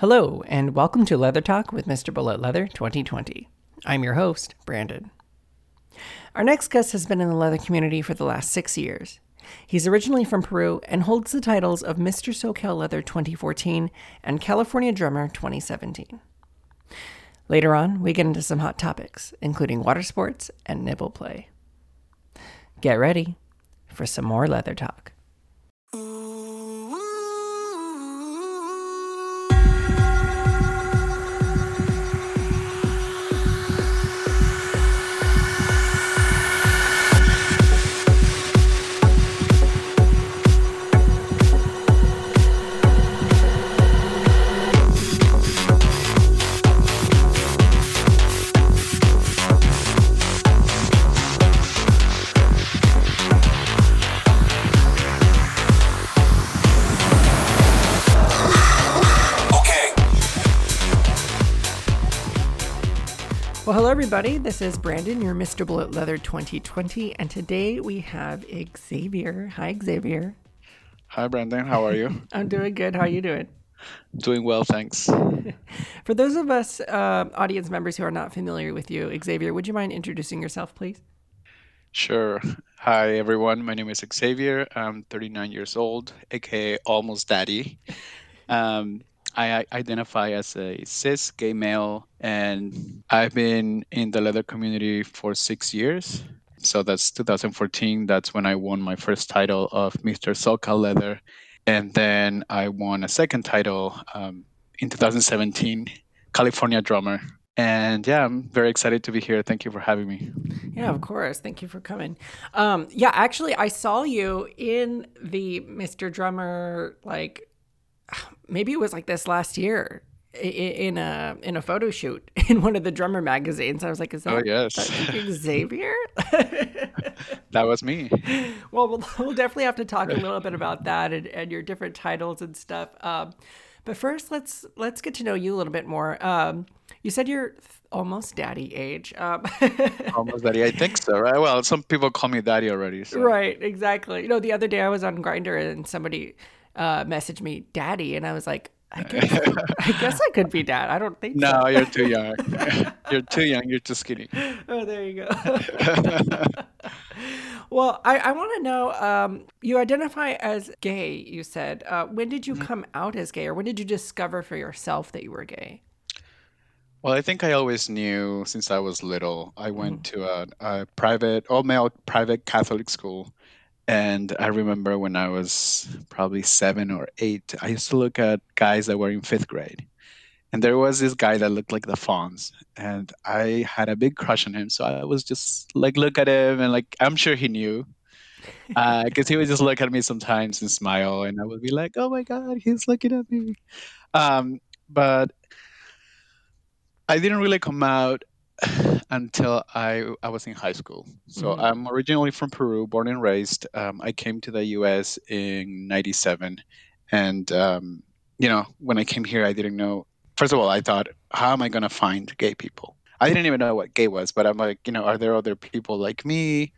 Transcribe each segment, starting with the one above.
Hello, and welcome to Leather Talk with Mr. Bullet Leather 2020. I'm your host, Brandon. Our next guest has been in the leather community for the last six years. He's originally from Peru and holds the titles of Mr. SoCal Leather 2014 and California Drummer 2017. Later on, we get into some hot topics, including water sports and nipple play. Get ready for some more leather talk. Everybody. This is Brandon, your Mr. Bullet Leather 2020, and today we have Xavier. Hi, Xavier. Hi, Brandon. How are you? I'm doing good. How are you doing? Doing well, thanks. For those of us uh, audience members who are not familiar with you, Xavier, would you mind introducing yourself, please? Sure. Hi, everyone. My name is Xavier. I'm 39 years old, aka almost daddy. Um, I identify as a cis gay male, and I've been in the leather community for six years. So that's 2014. That's when I won my first title of Mr. SoCal Leather. And then I won a second title um, in 2017, California Drummer. And yeah, I'm very excited to be here. Thank you for having me. Yeah, of course. Thank you for coming. Um, yeah, actually, I saw you in the Mr. Drummer like maybe it was like this last year in a in a photo shoot in one of the drummer magazines. I was like, "Is that, oh, yes. that Xavier?" that was me. Well, well, we'll definitely have to talk a little bit about that and, and your different titles and stuff. Um, but first, let's let's get to know you a little bit more. Um, you said you're almost daddy age. Um, almost daddy, I think so, right? Well, some people call me daddy already. So. Right, exactly. You know, the other day I was on Grindr and somebody uh, messaged me daddy, and I was like, I guess, I guess I could be dad. I don't think no, so. you're too young. you're too young. You're too skinny. Oh, there you go. well, I, I want to know um, you identify as gay, you said. Uh, when did you mm-hmm. come out as gay, or when did you discover for yourself that you were gay? Well, I think I always knew since I was little. I went mm-hmm. to a, a private, all male private Catholic school and I remember when I was probably seven or eight, I used to look at guys that were in fifth grade. And there was this guy that looked like the Fonz, and I had a big crush on him. So I was just like, look at him, and like, I'm sure he knew, because uh, he would just look at me sometimes and smile, and I would be like, oh my god, he's looking at me. Um, but I didn't really come out until I I was in high school. So mm-hmm. I'm originally from Peru, born and raised. Um, I came to the U.S. in '97, and um, you know when I came here, I didn't know. First of all, I thought, how am I going to find gay people? I didn't even know what gay was, but I'm like, you know, are there other people like me?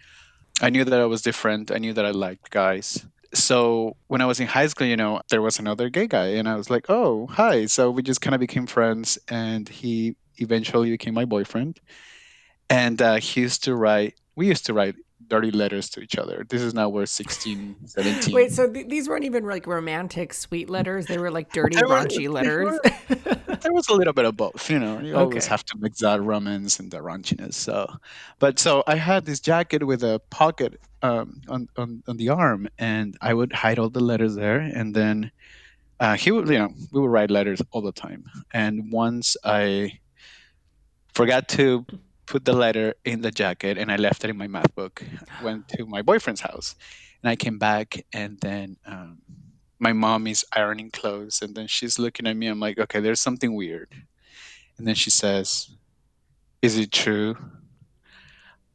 I knew that I was different. I knew that I liked guys. So when I was in high school, you know, there was another gay guy, and I was like, oh, hi. So we just kind of became friends, and he eventually became my boyfriend. And uh, he used to write, we used to write dirty letters to each other. This is now we're 16, 17. Wait, so th- these weren't even like romantic, sweet letters. They were like dirty, were, raunchy letters. Were, there was a little bit of both, you know. You okay. always have to mix that romance and the raunchiness. So, but so I had this jacket with a pocket um, on, on on the arm, and I would hide all the letters there, and then uh, he would, you know, we would write letters all the time. And once I forgot to put the letter in the jacket and I left it in my math book. Went to my boyfriend's house and I came back and then um, my mom is ironing clothes and then she's looking at me. I'm like, okay, there's something weird. And then she says, Is it true?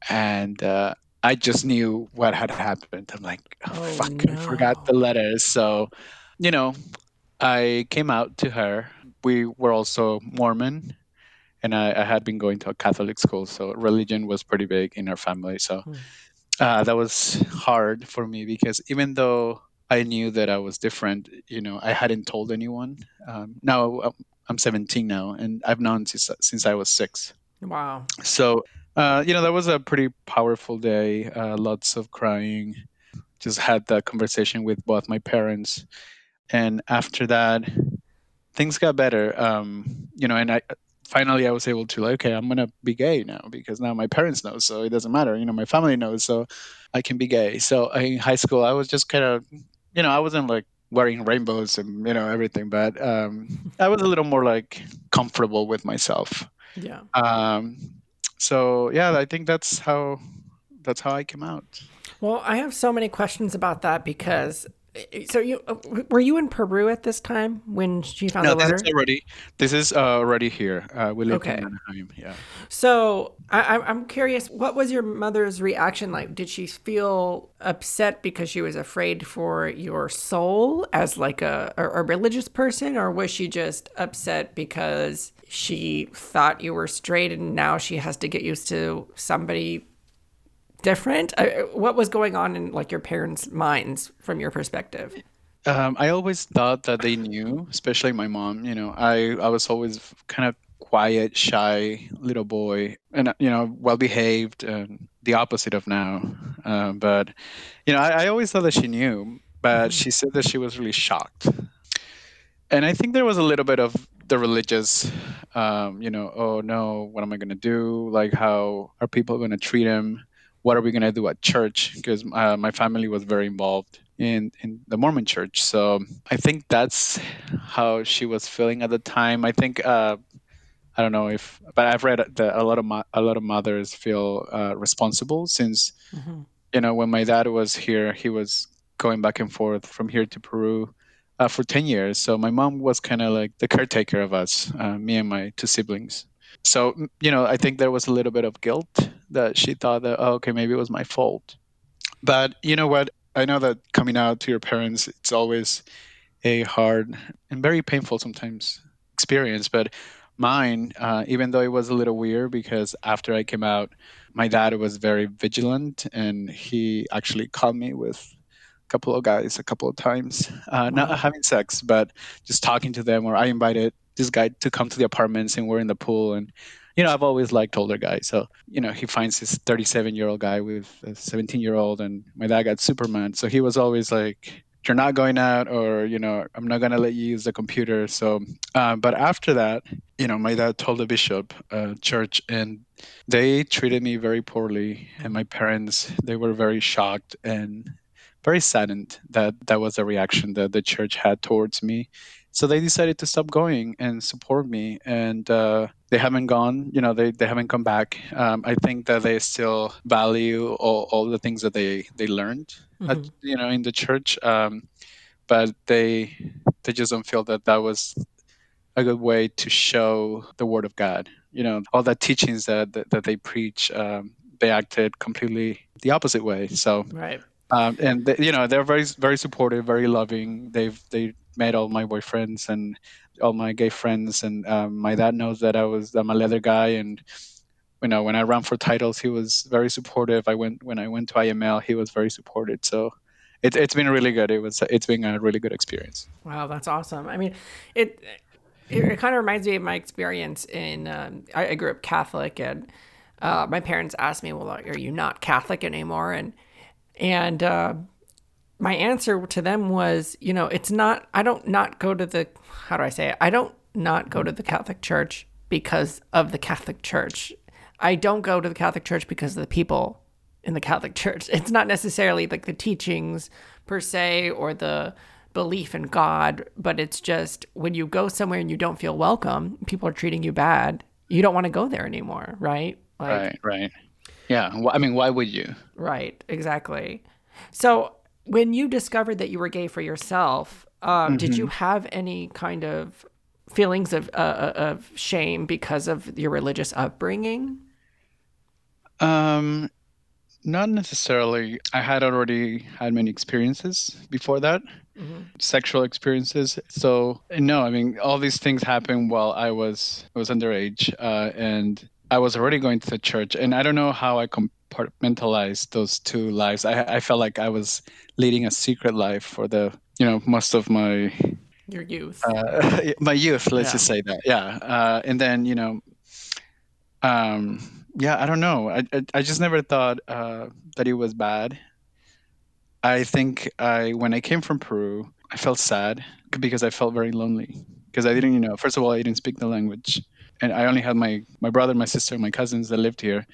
And uh, I just knew what had happened. I'm like, oh, oh fuck, no. I forgot the letters. So, you know, I came out to her. We were also Mormon and I, I, had been going to a Catholic school, so religion was pretty big in our family. So mm. uh, that was hard for me because even though I knew that I was different, you know, I hadn't told anyone. Um, now, I'm 17 now, and I've known since since I was six. Wow. So, uh, you know, that was a pretty powerful day. Uh, lots of crying. Just had that conversation with both my parents, and after that, things got better. Um, you know, and I finally I was able to like, okay, I'm gonna be gay now because now my parents know, so it doesn't matter. You know, my family knows, so I can be gay. So in high school, I was just kind of, you know, I wasn't like wearing rainbows and you know everything, but um, I was a little more like comfortable with myself. Yeah. Um, so yeah, I think that's how that's how I came out. Well, I have so many questions about that because so you uh, were you in Peru at this time when she found No, the this letter? is already this is uh, already here. Uh, we live Okay. in Anaheim. Yeah. So I, I'm- I'm curious, what was your mother's reaction like? Did she feel upset because she was afraid for your soul as like a, a, a religious person, or was she just upset because she thought you were straight and now she has to get used to somebody different? Uh, What was going on in like your parents' minds from your perspective? Um, I always thought that they knew, especially my mom. You know, I I was always kind of quiet, shy little boy, and uh, you know, well behaved, and the opposite of now. Um, but you know, I, I always thought that she knew, but she said that she was really shocked, and I think there was a little bit of the religious, um, you know, oh no, what am I gonna do? Like, how are people gonna treat him? What are we gonna do at church? Because uh, my family was very involved in in the Mormon church, so I think that's how she was feeling at the time. I think. Uh, I don't know if, but I've read that a lot of mo- a lot of mothers feel uh, responsible since Mhm. you know when my dad was here, he was going back and forth from here to Peru uh, for ten years. So my mom was kind of like the caretaker of us, uh, me and my two siblings. So you know, I think there was a little bit of guilt that she thought that oh, okay, maybe it was my fault. But you know what? I know that coming out to your parents, it's always a hard and very painful sometimes experience. But mine, uh, even though it was a little weird because after I came out, my dad was very vigilant and he actually caught me with a couple of guys a couple of times, uh, not having sex, but just talking to them. Or I invited this guy to come to the apartments and we're in the pool and. You know, I've always liked older guys. So, you know, he finds this 37 year old guy with a 17 year old, and my dad got Superman. So he was always like, you're not going out or you know i'm not going to let you use the computer so uh, but after that you know my dad told the bishop uh, church and they treated me very poorly and my parents they were very shocked and very saddened that that was the reaction that the church had towards me so they decided to stop going and support me and uh, they haven't gone you know they, they haven't come back um, i think that they still value all, all the things that they they learned at, Mhm. you know in the church um, but they they just don't feel that that was a good way to show the word of god you know all the teachings that that, that they preach um, they acted completely the opposite way so Right. Um, and they, you know they're very very supportive very loving they've they made all my boyfriends and all my gay friends and um, my dad knows that i was i'm a leather guy and you know when i ran for titles he was very supportive i went when i went to iml he was very supportive so it, it's been really good it was it's been a really good experience Wow, that's awesome. I mean, it it, it kind of reminds me of my experience in. Um, I, I grew up Catholic, and uh, my parents asked me, "Well, are you not Catholic anymore?" And and uh, my answer to them was, you know, it's not. I don't not go to the. How do I say it? I don't not go to the Catholic Church because of the Catholic Church. I don't go to the Catholic Church because of the people in the Catholic Church. It's not necessarily like the teachings per se or the belief in God, but it's just when you go somewhere and you don't feel welcome, people are treating you bad. You don't want to go there anymore, right? Like, right right yeah i mean why would you Right, exactly. So, when you discovered that you were gay for yourself, um, did you have any kind of feelings of uh, of shame because of your religious upbringing? um not necessarily i had already had many experiences before that sexual experiences. So no, I mean all these things happened while I was I was underage, uh, and I was already going to the church. And I don't know how I compartmentalized those two lives. I, I felt like I was leading a secret life for the you know most of my Your youth. Uh, my youth, let's yeah. just say that. Yeah. Uh, and then, you know, um, yeah, I don't know. I, I, I just never thought uh, that it was bad. I think I when I came from Peru, I felt sad because I felt very lonely because I didn't, you know, first of all, I didn't speak the language, and I only had my my brother, my sister, my cousins that lived here.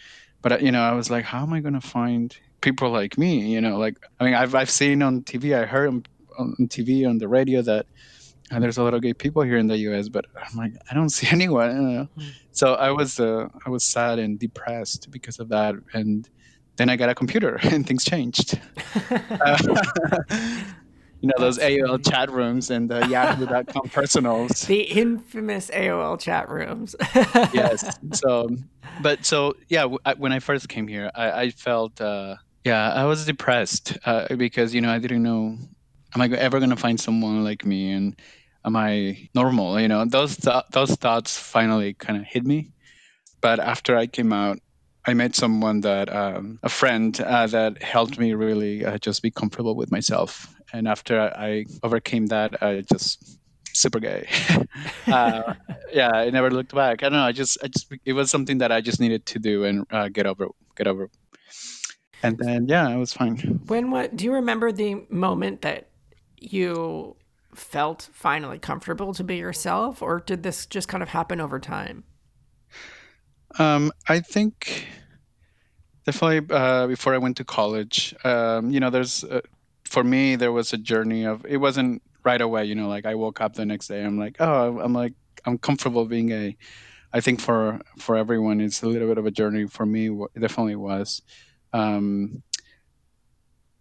But you know, I was like, how am I going to find people like me? You know, like I mean, I've I've seen on TV, I heard on, on TV, on the radio that and there's a lot of gay people here in the U.S., but I'm like, I don't see anyone. Mm. So I was, uh, I was sad and depressed because of that, and then I got a computer, and things changed. uh, you know those AOL chat rooms and the Yahoo.com personals. The infamous AOL chat rooms. yes. So, but so yeah, when I first came here, I, I felt uh, yeah, I was depressed uh, because you know I didn't know am I ever going to find someone like me and am I normal? You know, those th- those thoughts finally kind of hit me. But after I came out, I met someone that um, a friend uh, that helped me really uh, just be comfortable with myself. And after I overcame that, I just super gay. uh, yeah, I never looked back. I don't know. I just, I just, it was something that I just needed to do and uh, get over, get over. And then, yeah, it was fine. When what? Do you remember the moment that you felt finally comfortable to be yourself, or did this just kind of happen over time? Um, I think definitely uh, before I went to college. Um, you know, there's uh, for me there was a journey of it wasn't right away. You know, like I woke up the next day, I'm like, oh, I'm like I'm comfortable being a. I think for for everyone, it's a little bit of a journey. For me, it definitely was. Um,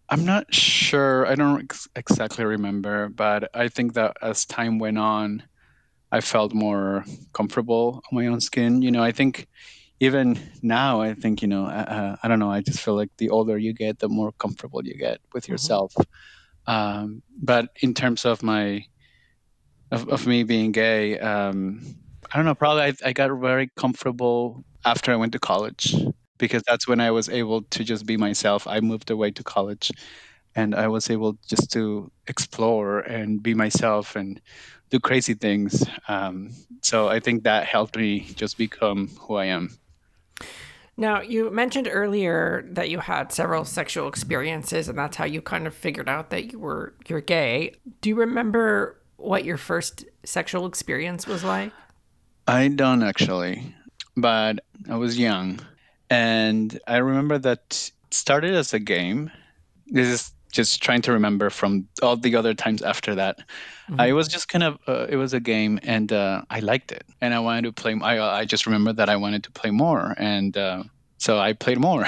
I'm not sure. I don't ex- exactly remember, but I think that as time went on, I felt more comfortable on my own skin. You know, I think even now, I think you know, uh, I don't know. I just feel like the older you get, the more comfortable you get with mm-hmm. yourself. Um, but in terms of my of, of me being gay, um, I don't know. Probably I, I got very comfortable after I went to college because that's when I was able to just be myself. I moved away to college and I was able just to explore and be myself and do crazy things. Um, so I think that helped me just become who I am. Now, you mentioned earlier that you had several sexual experiences and that's how you kind of figured out that you were you're gay. Do you remember what your first sexual experience was like? I don't actually, but I was young and I remember that started as a game. This is just trying to remember from all the other times after that. Mm-hmm. I was just kind of uh, it was a game, and uh, I liked it, and I wanted to play. I I just remember that I wanted to play more, and uh, so I played more.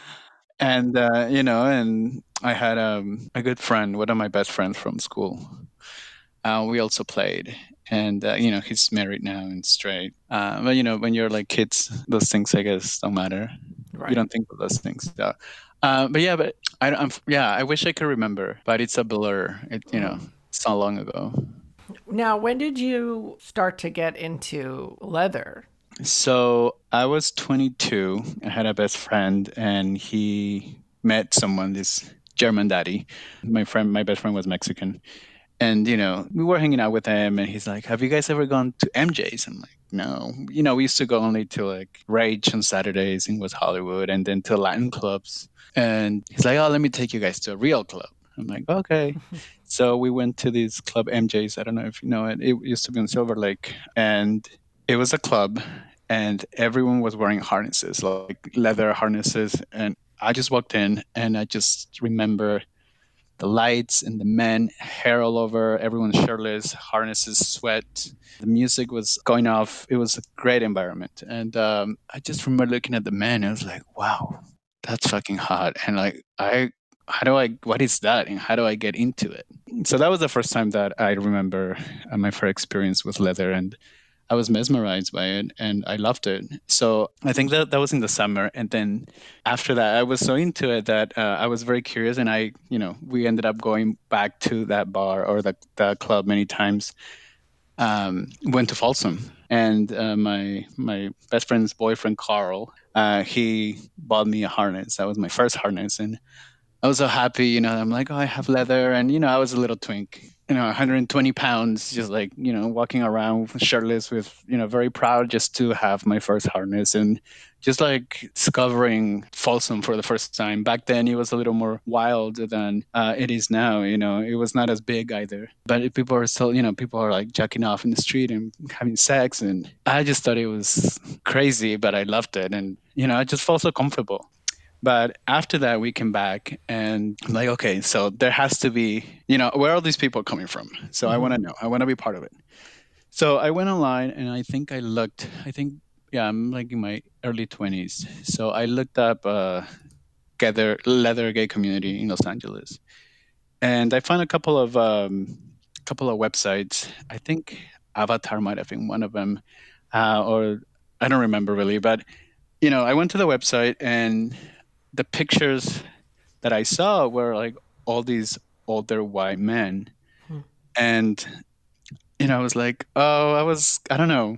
and uh, you know, and I had um, a good friend, one of my best friends from school. Uh, we also played, and uh, you know he's married now and straight. Uh, but you know when you're like kids, those things I guess don't matter. Right. You don't think of those things. So, uh, but yeah, but I, am yeah. I wish I could remember, but it's a blur. It you know it's not long ago. Now, when did you start to get into leather? So I was 22. I had a best friend, and he met someone, this German daddy. My friend, my best friend was Mexican, and you know we were hanging out with him and he's like have you guys ever gone to mj's i'm like no you know we used to go only to like rage on saturdays in west hollywood and then to latin clubs and he's like oh let me take you guys to a real club i'm like okay so we went to this club mj's i don't know if you know it it used to be in silver lake and it was a club and everyone was wearing harnesses like leather harnesses and i just walked in and i just remember the lights and the men, hair all over, everyone shirtless, harnesses, sweat. The music was going off. It was a great environment. And um, I just remember looking at the men. I was like, wow, that's fucking hot. And like, I, how do I, what is that? And how do I get into it? So that was the first time that I remember uh, my first experience with leather. And I was mesmerized by it and I loved it. So I think that that was in the summer. And then after that, I was so into it that uh, I was very curious. And I, you know, we ended up going back to that bar or the, the club many times. Um, went to Folsom. And uh, my my best friend's boyfriend, Carl, uh, he bought me a harness. That was my first harness. And I was so happy, you know. I'm like, oh, I have leather, and you know, I was a little twink, you know, 120 pounds, just like you know, walking around shirtless, with you know, very proud just to have my first harness and just like discovering Folsom for the first time. Back then, it was a little more wild than uh, it is now. You know, it was not as big either, but people are still, you know, people are like jacking off in the street and having sex, and I just thought it was crazy, but I loved it, and you know, I just felt so comfortable. But after that, we came back and I'm like, okay, so there has to be, you know, where are these people coming from? So I want to know. I want to be part of it. So I went online and I think I looked, I think, yeah, I'm like in my early 20s. So I looked up uh, gather, leather gay community in Los Angeles. And I found a couple of um, couple of websites. I think Avatar might have been one of them, uh, or I don't remember really. But you know, I went to the website and the pictures that I saw were like all these older white men. Hmm. And, you know, I was like, oh, I was, I don't know.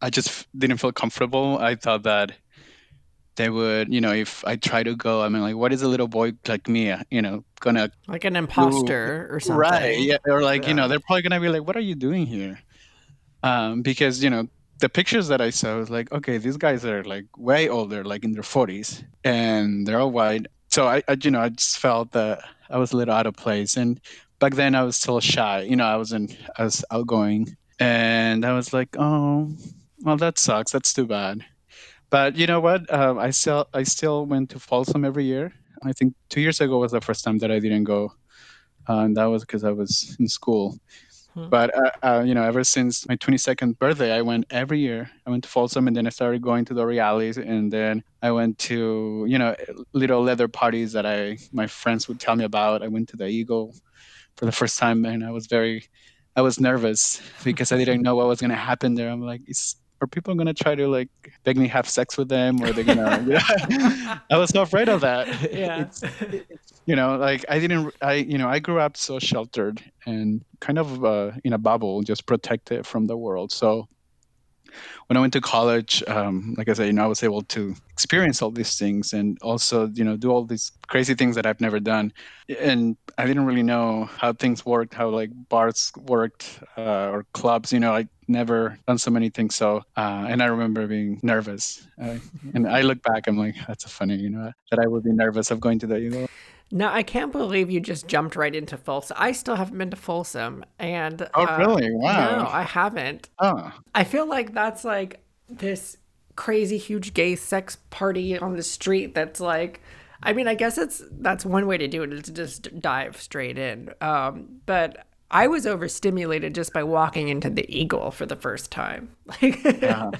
I just didn't feel comfortable. I thought that they would, you know, if I try to go, I mean, like, what is a little boy like me, you know, gonna like an imposter or something, right? Yeah, or like, yeah. you know, they're probably gonna be like, "What are you doing here?" Um, because you know, the pictures that I saw was like, okay, these guys are like way older, like in their forties, and they're all white. So I, I, you know, I just felt that I was a little out of place. And back then, I was still shy. You know, I wasn't as outgoing, and I was like, oh, well, that sucks. That's too bad. But you know what? Uh, I still, I still went to Folsom every year. I think two years ago was the first time that I didn't go, uh, and that was because I was in school. Hmm. But uh, uh, you know, ever since my 22nd birthday, I went every year. I went to Folsom, and then I started going to the Reales, and then I went to you know little leather parties that I my friends would tell me about. I went to the Eagle for the first time, and I was very, I was nervous because I didn't know what was going to happen there. I'm like, is are people going to try to like beg me have sex with them? Or they're going to yeah. i was so afraid of that. Yeah. It's, it's, you know like i didn't i you know i grew up so sheltered and kind of uh, in a bubble just protected from the world. So when I went to college, um, like I said, you know, I was able to experience all these things and also, you know, do all these crazy things that I've never done. And I didn't really know how things worked, how like bars worked uh, or clubs. You know, I never done so many things. So, uh, and I remember being nervous. Uh, and I look back, I'm like, that's a funny, you know, that I would be nervous of going to the, you know, no, I can't believe you just jumped right into Folsom. I still haven't been to Folsom, and oh, uh, really? Wow. No, I haven't. Oh. I feel like that's like this crazy huge gay sex party on the street. That's like, I mean, I guess it's that's one way to do it is to just dive straight in. Um, but I was overstimulated just by walking into the Eagle for the first time. yeah.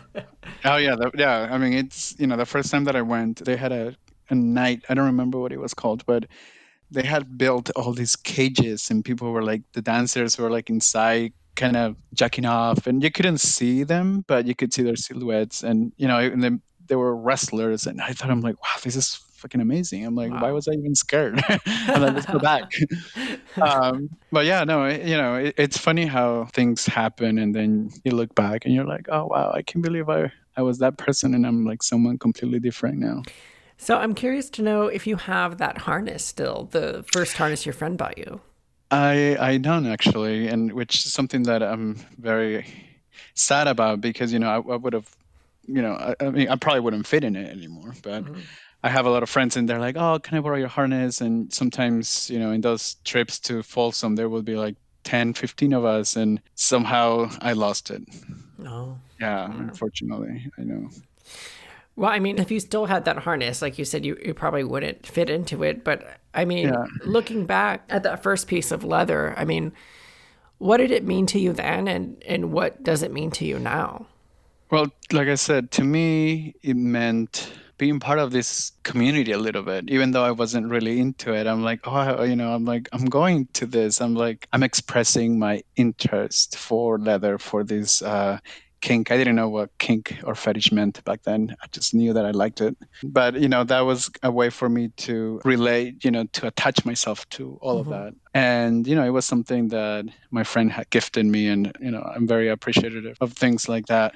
Oh yeah, the, yeah. I mean, it's you know the first time that I went, they had a a night. I don't remember what it was called, but they had built all these cages, and people were like the dancers were like inside, kind of jacking off, and you couldn't see them, but you could see their silhouettes, and you know, and then they were wrestlers, and I thought I'm like, wow, this is fucking amazing. I'm like, wow. why was I even scared? I'm like, let's go back. um, but yeah, no, it, you know, it, it's funny how things happen, and then you look back and you're like, oh wow, I can't believe I I was that person, and I'm like someone completely different now. So I'm curious to know if you have that harness still, the first harness your friend bought you. I I don't actually, and which is something that I'm very sad about because you know I, I would have, you know, I, I, mean I probably wouldn't fit in it anymore, but. Mm-hmm. I have a lot of friends and they're like, "Oh, can I borrow your harness?" And sometimes, you know, in those trips to Folsom, there will be like 10, 15 of us, and somehow I lost it. Oh, yeah, unfortunately, I know. Well, I mean, if you still had that harness, like you said, you, you probably wouldn't fit into it. But I mean, yeah. looking back at that first piece of leather, I mean, what did it mean to you then, and and what does it mean to you now? Well, like I said, to me, it meant being part of this community a little bit even though i wasn't really into it i'm like oh you know i'm like i'm going to this i'm like i'm expressing my interest for leather for this uh, kink. I didn't know what kink or fetish meant back then. I just knew that I liked it. But, you know, that was a way for me to relate, you know, to attach myself to all mm-hmm. of that. And, you know, it was something that my friend had gifted me. And, you know, I'm very appreciative of things like that.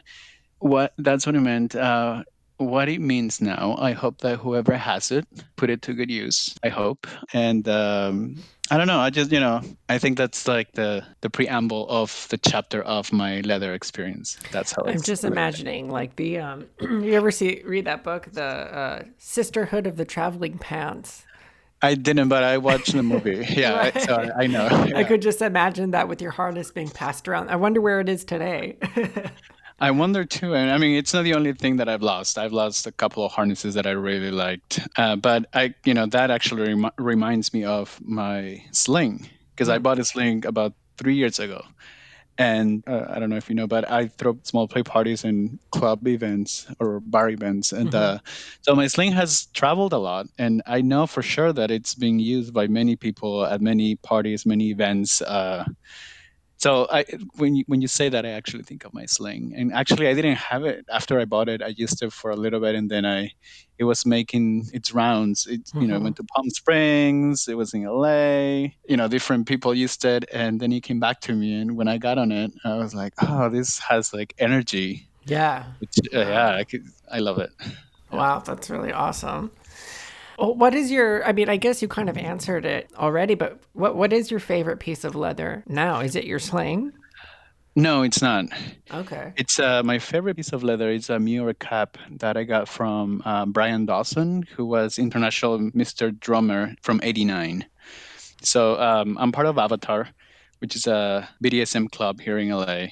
What that's what it meant. Uh, what it means now. I hope that whoever has it put it to good use. I hope, and um, I don't know. I just you know I think that's like the the preamble of the chapter of my leather experience. That's how I'm just imagining like the um. you ever see read that book, the uh, Sisterhood of the Traveling Pants? I didn't, but I watched the movie. Yeah, right. I, so I know. Yeah. I could just imagine that with your harness being passed around. I wonder where it is today. I wonder too, and I mean, it's not the only thing that I've lost. I've lost a couple of harnesses that I really liked, uh, but I, you know, that actually rem- reminds me of my sling because mm-hmm. I mm. bought a sling about three years ago, and uh, I don't know if you know, but I throw small play parties and club events or bar events, and mm-hmm. uh, so my sling has traveled a lot, and I know for sure that it's being used by many people at many parties, many events. So I, when you when you say that, I actually think of my sling. And actually, I didn't have it after I bought it. I used it for a little bit, and then I, it was making its rounds. It mm-hmm. you know went mm-hmm. to Palm Springs. It was in LA. You know, different people used it, and then it came back to me. And when I got on it, I was like, oh, this has like energy. Yeah. Which, uh, yeah, I could, I love it. Wow, that's really awesome. Well, what is your? I mean, I guess you kind of answered it already, but what what is your favorite piece of leather now? Is it your sling? No, it's not. Okay. It's uh, my favorite piece of leather. It's a Muir cap that I got from uh, Brian Dawson, who was international Mr. Drummer from '89. So um, I'm part of Avatar, which is a BDSM club here in LA,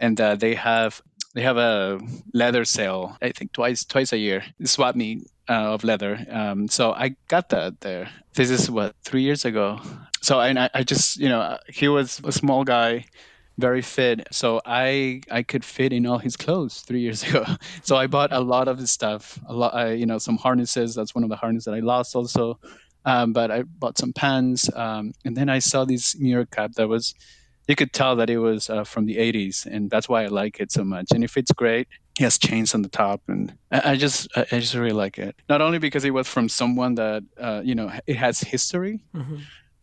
and uh, they have they have a leather sale. I think twice twice a year. Swap meet uh, of leather. Um, so I got that there. This is what three years ago. So I, I just you know he was a small guy, very fit. So I I could fit in all his clothes three years ago. So I bought a lot of his stuff. A lot, I, you know, some harnesses. That's one of the harnesses that I lost also. Um, but I bought some pants, um, and then I saw this Muir cap that was you could tell that it was uh, from the 80s and that's why i like it so much and if it's great he has chains on the top and i, just i just really like it. Not only because it was from someone that uh, you know it has history. Mm-hmm.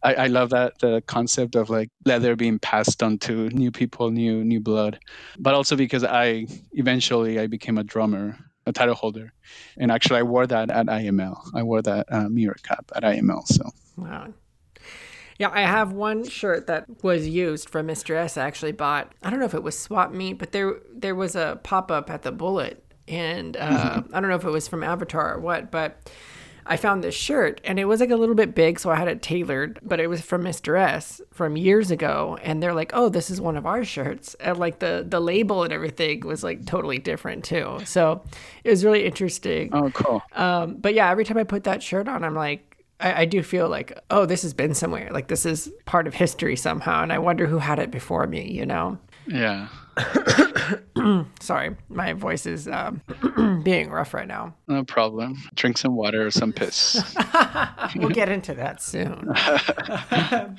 I, I, love that the concept of like leather being passed on to new people new new blood. But also because i eventually i became a drummer a title holder. And actually i wore that at iml i wore that uh, Muir cap at iml so. Wow yeah, I have one shirt that was used from Mr. S. I actually bought. I don't know if it was swap meet, but there there was a pop up at the Bullet, and uh, mm-hmm. I don't know if it was from Avatar or what, but I found this shirt and it was like a little bit big, so I had it tailored, but it was from Mr. S from years ago, and they're like, "Oh, this is one of our shirts," and like the the label and everything was like totally different too. So it was really interesting. Oh, cool. Um, but yeah, every time I put that shirt on, I'm like, I, I, do feel like, oh, this has been somewhere. Like this is part of history somehow. And I wonder who had it before me, you know? Yeah. Sorry, my voice is um, being rough right now. No problem. Drink some water or some piss. we'll get into that soon.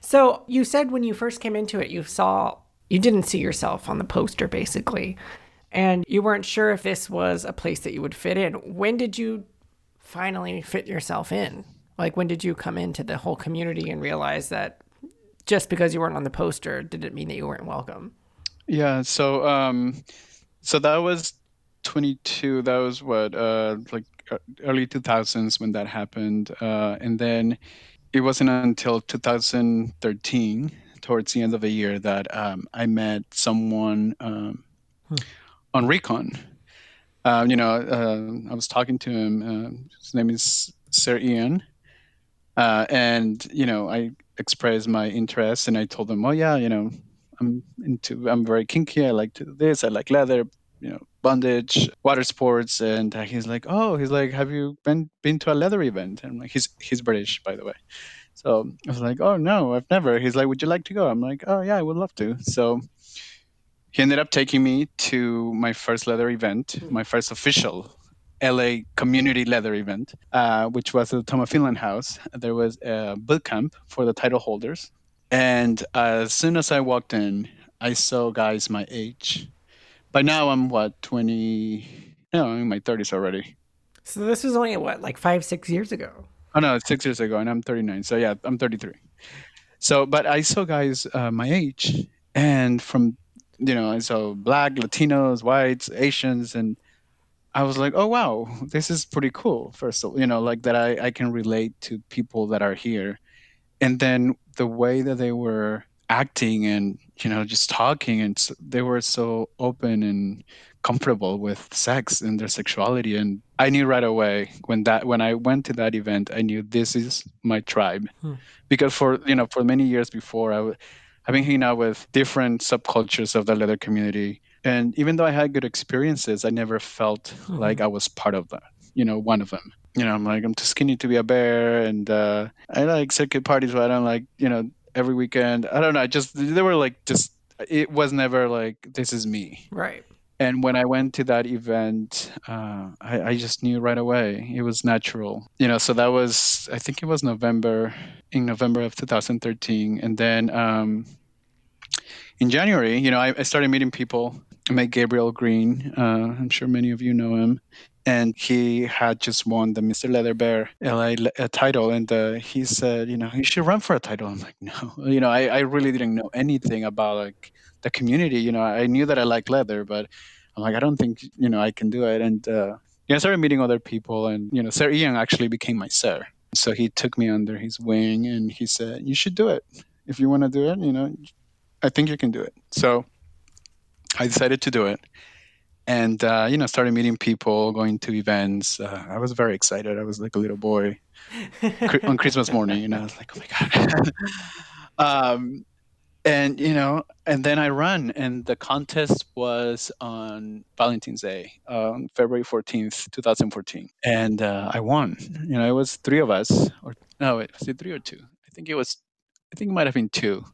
so you said when you first came into it, you saw, you didn't see yourself on the poster basically. And you weren't sure if this was a place that you would fit in. When did you finally fit yourself in? Like, when did you come into the whole community and realize that just because you weren't on the poster didn't mean that you weren't welcome? Yeah. So, um, so that was 22. That was what, uh, like uh, early 2000s when that happened. Uh, and then it wasn't until 2013, towards the end of the year, that um, I met someone um, hmm. on Recon uh, you know, uh, I was talking to him. Uh, his name is Sir Ian, uh, and you know, I expressed my interest, and I told him, "Oh yeah, you know, I'm into, I'm very kinky. I like to do this. I like leather, you know, bondage, water sports." And he's like, "Oh, he's like, have you been been to a leather event?" And I'm like, "He's he's British, by the way." So I was like, "Oh no, I've never." He's like, "Would you like to go?" I'm like, "Oh yeah, I would love to." So he ended up taking me to my first leather event, hmm. my first official LA community leather event, uh, which was at the Tom of Finland House. There was a boot camp for the title holders. And as soon as I walked in, I saw guys my age. By now, I'm what, 20? No, I'm in my 30s already. So this was only what, like five, six years ago? Oh, no, six years ago, and I'm 39. So yeah, I'm 33. So, but I saw guys uh, my age. And from you know, so black, Latinos, whites, Asians, and I was like, oh wow, this is pretty cool. First of all, you know, like that I, I can relate to people that are here. And then the way that they were acting and, you know, just talking and so, they were so open and comfortable with sex and their sexuality. And I knew right away when that when I went to that event, I knew this is my tribe. Hmm. Because for you know, for many years before I w- I've been hanging out with different subcultures of the leather community and even though I had good experiences, I never felt mm-hmm. like I was part of that. You know, one of them. You know, I'm like I'm too skinny to be a bear, and uh, I like circuit parties, but I don't like you know every weekend. I don't know. I just they were like just it was never like this is me. Right. And when I went to that event, uh, I, I, just knew right away it was natural. You know, so that was I think it was November in November of 2013, and then um, in January, you know, I, I started meeting people I met Gabriel Green. Uh, I'm sure many of you know him. And he had just won the Mr. Leather Bear LA title. And uh, he said, you know, you should run for a title. I'm like, no. You know, I, I really didn't know anything about like the community. You know, I knew that I like leather, but I'm like, I don't think, you know, I can do it. And uh, yeah, I started meeting other people. And, you know, Sir Ian actually became my sir. So he took me under his wing and he said, you should do it. If you want to do it, you know, I think you can do it. So I decided to do it, and uh, you know, started meeting people, going to events. Uh, I was very excited. I was like a little boy on Christmas morning, You know, I was like, oh my god. um, and you know, and then I run, and the contest was on Valentine's Day, um, February fourteenth, two thousand fourteen, and uh, I won. You know, it was three of us, or no, it was it three or two? I think it was. I think it might have been two,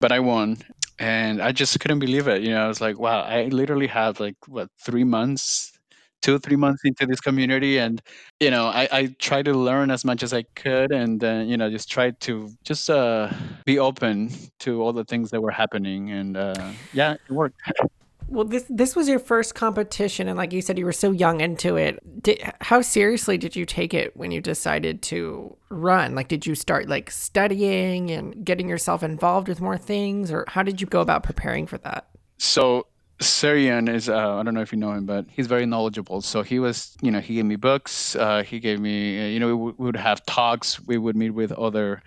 but I won, and I just couldn't believe it. You know, I was like, wow, I literally have like what three months, two three months into this community, and you know, I I tried to learn as much as I could, and then you know, just tried to just uh, be open to all the things that were happening, and uh, yeah, it worked. Well, this this was your first competition, and like you said, you were so young into it. Did, how seriously did you take it when you decided to run? Like, did you start like studying and getting yourself involved with more things, or how did you go about preparing for that? So Sir Ian is uh, I don't know if you know him, but he's very knowledgeable. So he was, you know, he gave me books. Uh, he gave me, uh, you know, we, we, would have talks. We would meet with other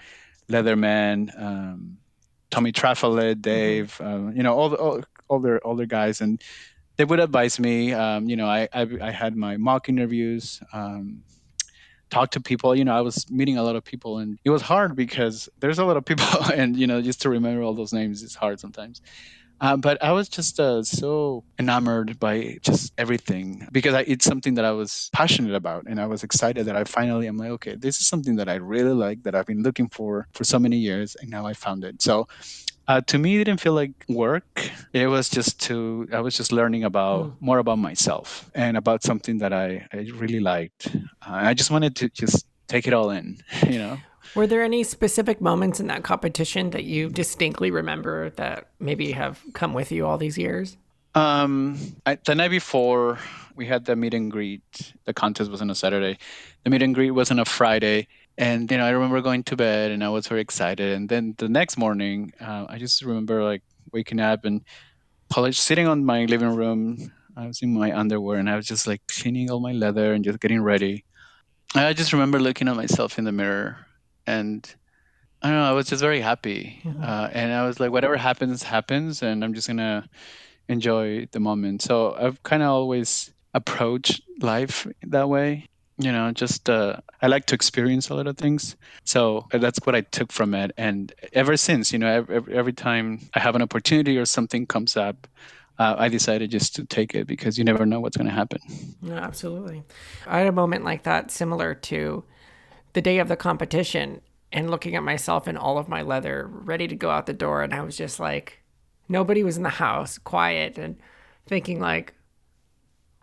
Leathermen, um, Tommy Traffalet, mm-hmm. Dave, mm-hmm. you know, all the all, older older guys, and they would advise me. Um, you know, I, I, I had my mock interviews. Um, talk to people you know i was meeting a lot of people and it was hard because there's a lot of people and you know just to remember all those names is hard sometimes uh, but I was just uh, so enamored by just everything because I, it's something that I was passionate about, and I was excited that I finally am like, okay, this is something that I really like that I've been looking for for so many years, and now I found it. So uh, to me, it didn't feel like work. It was just to, I was just learning about mm. more about myself and about something that I, I really liked. Uh, I just wanted to just take it all in, you know? Were there any specific moments in that competition that you distinctly remember that maybe have come with you all these years? Um, I, the night before we had the meet and greet, the contest was on a Saturday. The meet and greet was on a Friday, and you know i remember going to bed and i was very excited and then the next morning uh, i just remember like waking up and polish sitting on my living room i was in my underwear and i was just like cleaning all my leather and just getting ready and i just remember looking at myself in the mirror and i don't know i was just very happy. Mm-hmm. uh, and i was like whatever happens happens and i'm just gonna enjoy the moment. So i've kind of always approached life that way you know just uh, i like to experience a lot of things. So that's what i took from it. And ever since you know every, every time i have an opportunity or something comes up uh, i decided just to take it because you never know what's going to happen yeah, absolutely i had a moment like that similar to the day of the competition and looking at myself in all of my leather ready to go out the door and i was just like nobody was in the house quiet and thinking like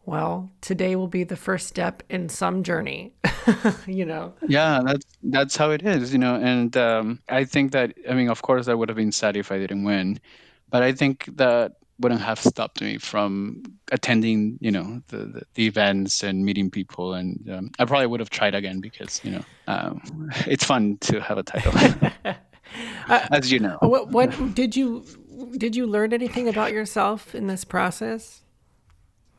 well, today will be the first step in some journey, you know. Yeah, that's that's how it is, you know. And um, I think that I mean, of course, I would have been sad if I didn't win, but I think that wouldn't have stopped me from attending, you know, the the, the events and meeting people. And um, I probably would have tried again because you know um, it's fun to have a title, uh, as you know. What, what did you did you learn anything about yourself in this process?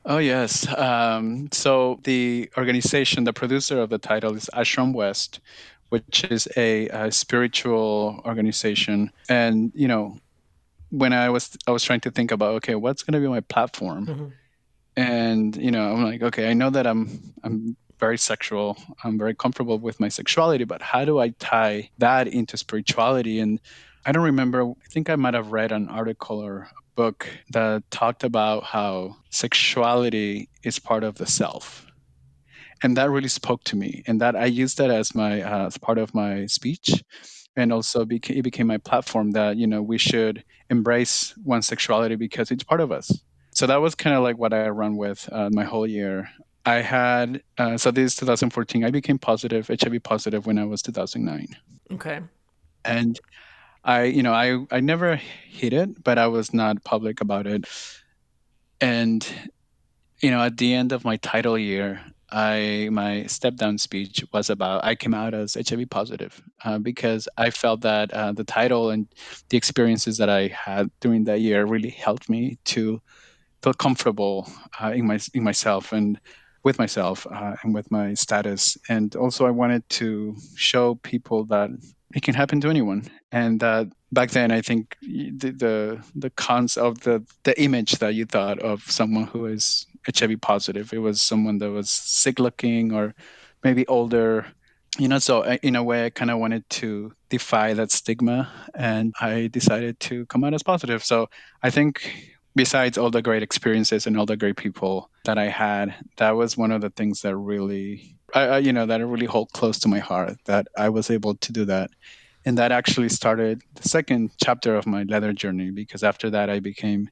Oh, yes. Um, so the organization, the producer of the title is Ashram West, which is a, a spiritual organization. And, you know, when I was I was trying to think about okay, what's going to be my platform, mm-hmm. and you know, I'm like, okay, I know that I'm I'm very sexual, I'm very comfortable with my sexuality, but how do I tie that into spirituality? And I don't remember. I think I might have read an article or a book that talked about how sexuality is part of the self and that really spoke to me and that i used that as my uh, as part of my speech and also beca- it became my platform that you know we should embrace one's sexuality because it's part of us. So that was kind of like what i run with uh, my whole year. I had uh, so this is 2014 i became positive hiv positive when i was 2009 okay. And i you know i i never hid it but i was not public about it. And you know at the end of my title year I my step down speech was about I came out as HIV positive uh, because I felt that uh, the title and the experiences that I had during that year really helped me to feel comfortable uh, in my in myself and with myself uh, and with my status. And also, I wanted to show people that it can happen to anyone, and back then I think the the, the cons of the the image that you thought of someone who is HIV positive. It was someone that was sick looking or maybe older. You know, so I, in a way, I kind of wanted to defy that stigma, and I decided to come out as positive. So I think besides all the great experiences and all the great people that I had, that was one of the things that really, I, you know, that I really hold close to my heart. That I was able to do that, and that actually started the second chapter of my leather journey. Because after that, I became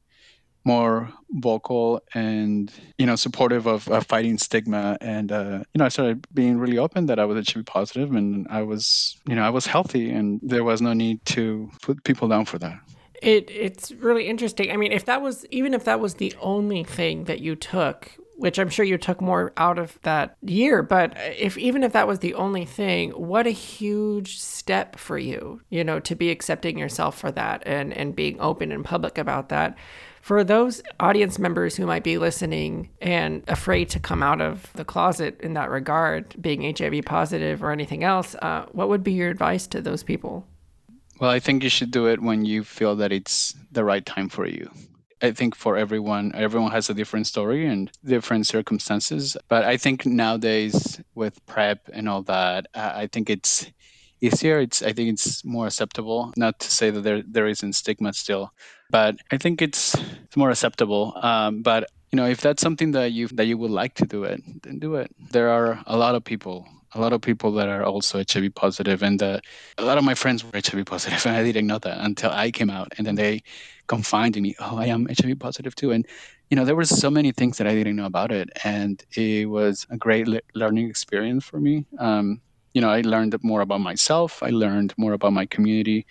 more vocal and you know supportive of, fighting stigma. And uh, you know i started being really open that i was hiv positive and i was you know i was healthy and there was no need to put people down for that. It it's really interesting. I mean if that was even if that was the only thing that you took which i'm sure you took more out of that year but if even if that was the only thing what a huge step for you you know to be accepting yourself for that and and being open and public about that for those audience members who might be listening and afraid to come out of the closet in that regard, being HIV positive or anything else, uh, what would be your advice to those people? Well, I think you should do it when you feel that it's the right time for you. I think for everyone, everyone has a different story and different circumstances. But I think nowadays with PrEP and all that, I think it's easier. It's I think it's more acceptable. Not to say that there there isn't stigma still, but I think it's it's more acceptable. Um, but you know, if that's something that you that you would like to do it, then do it. There are a lot of people a lot of people that are also HIV positive, and uh, a lot of my friends were HIV positive, and I didn't know that until I came out, and then they confided in me, "Oh, I am HIV positive too," and you know, there were so many things that I didn't know about it, and it was a great le- learning experience for me. Um, you know, I learned more about myself. I learned more about my community.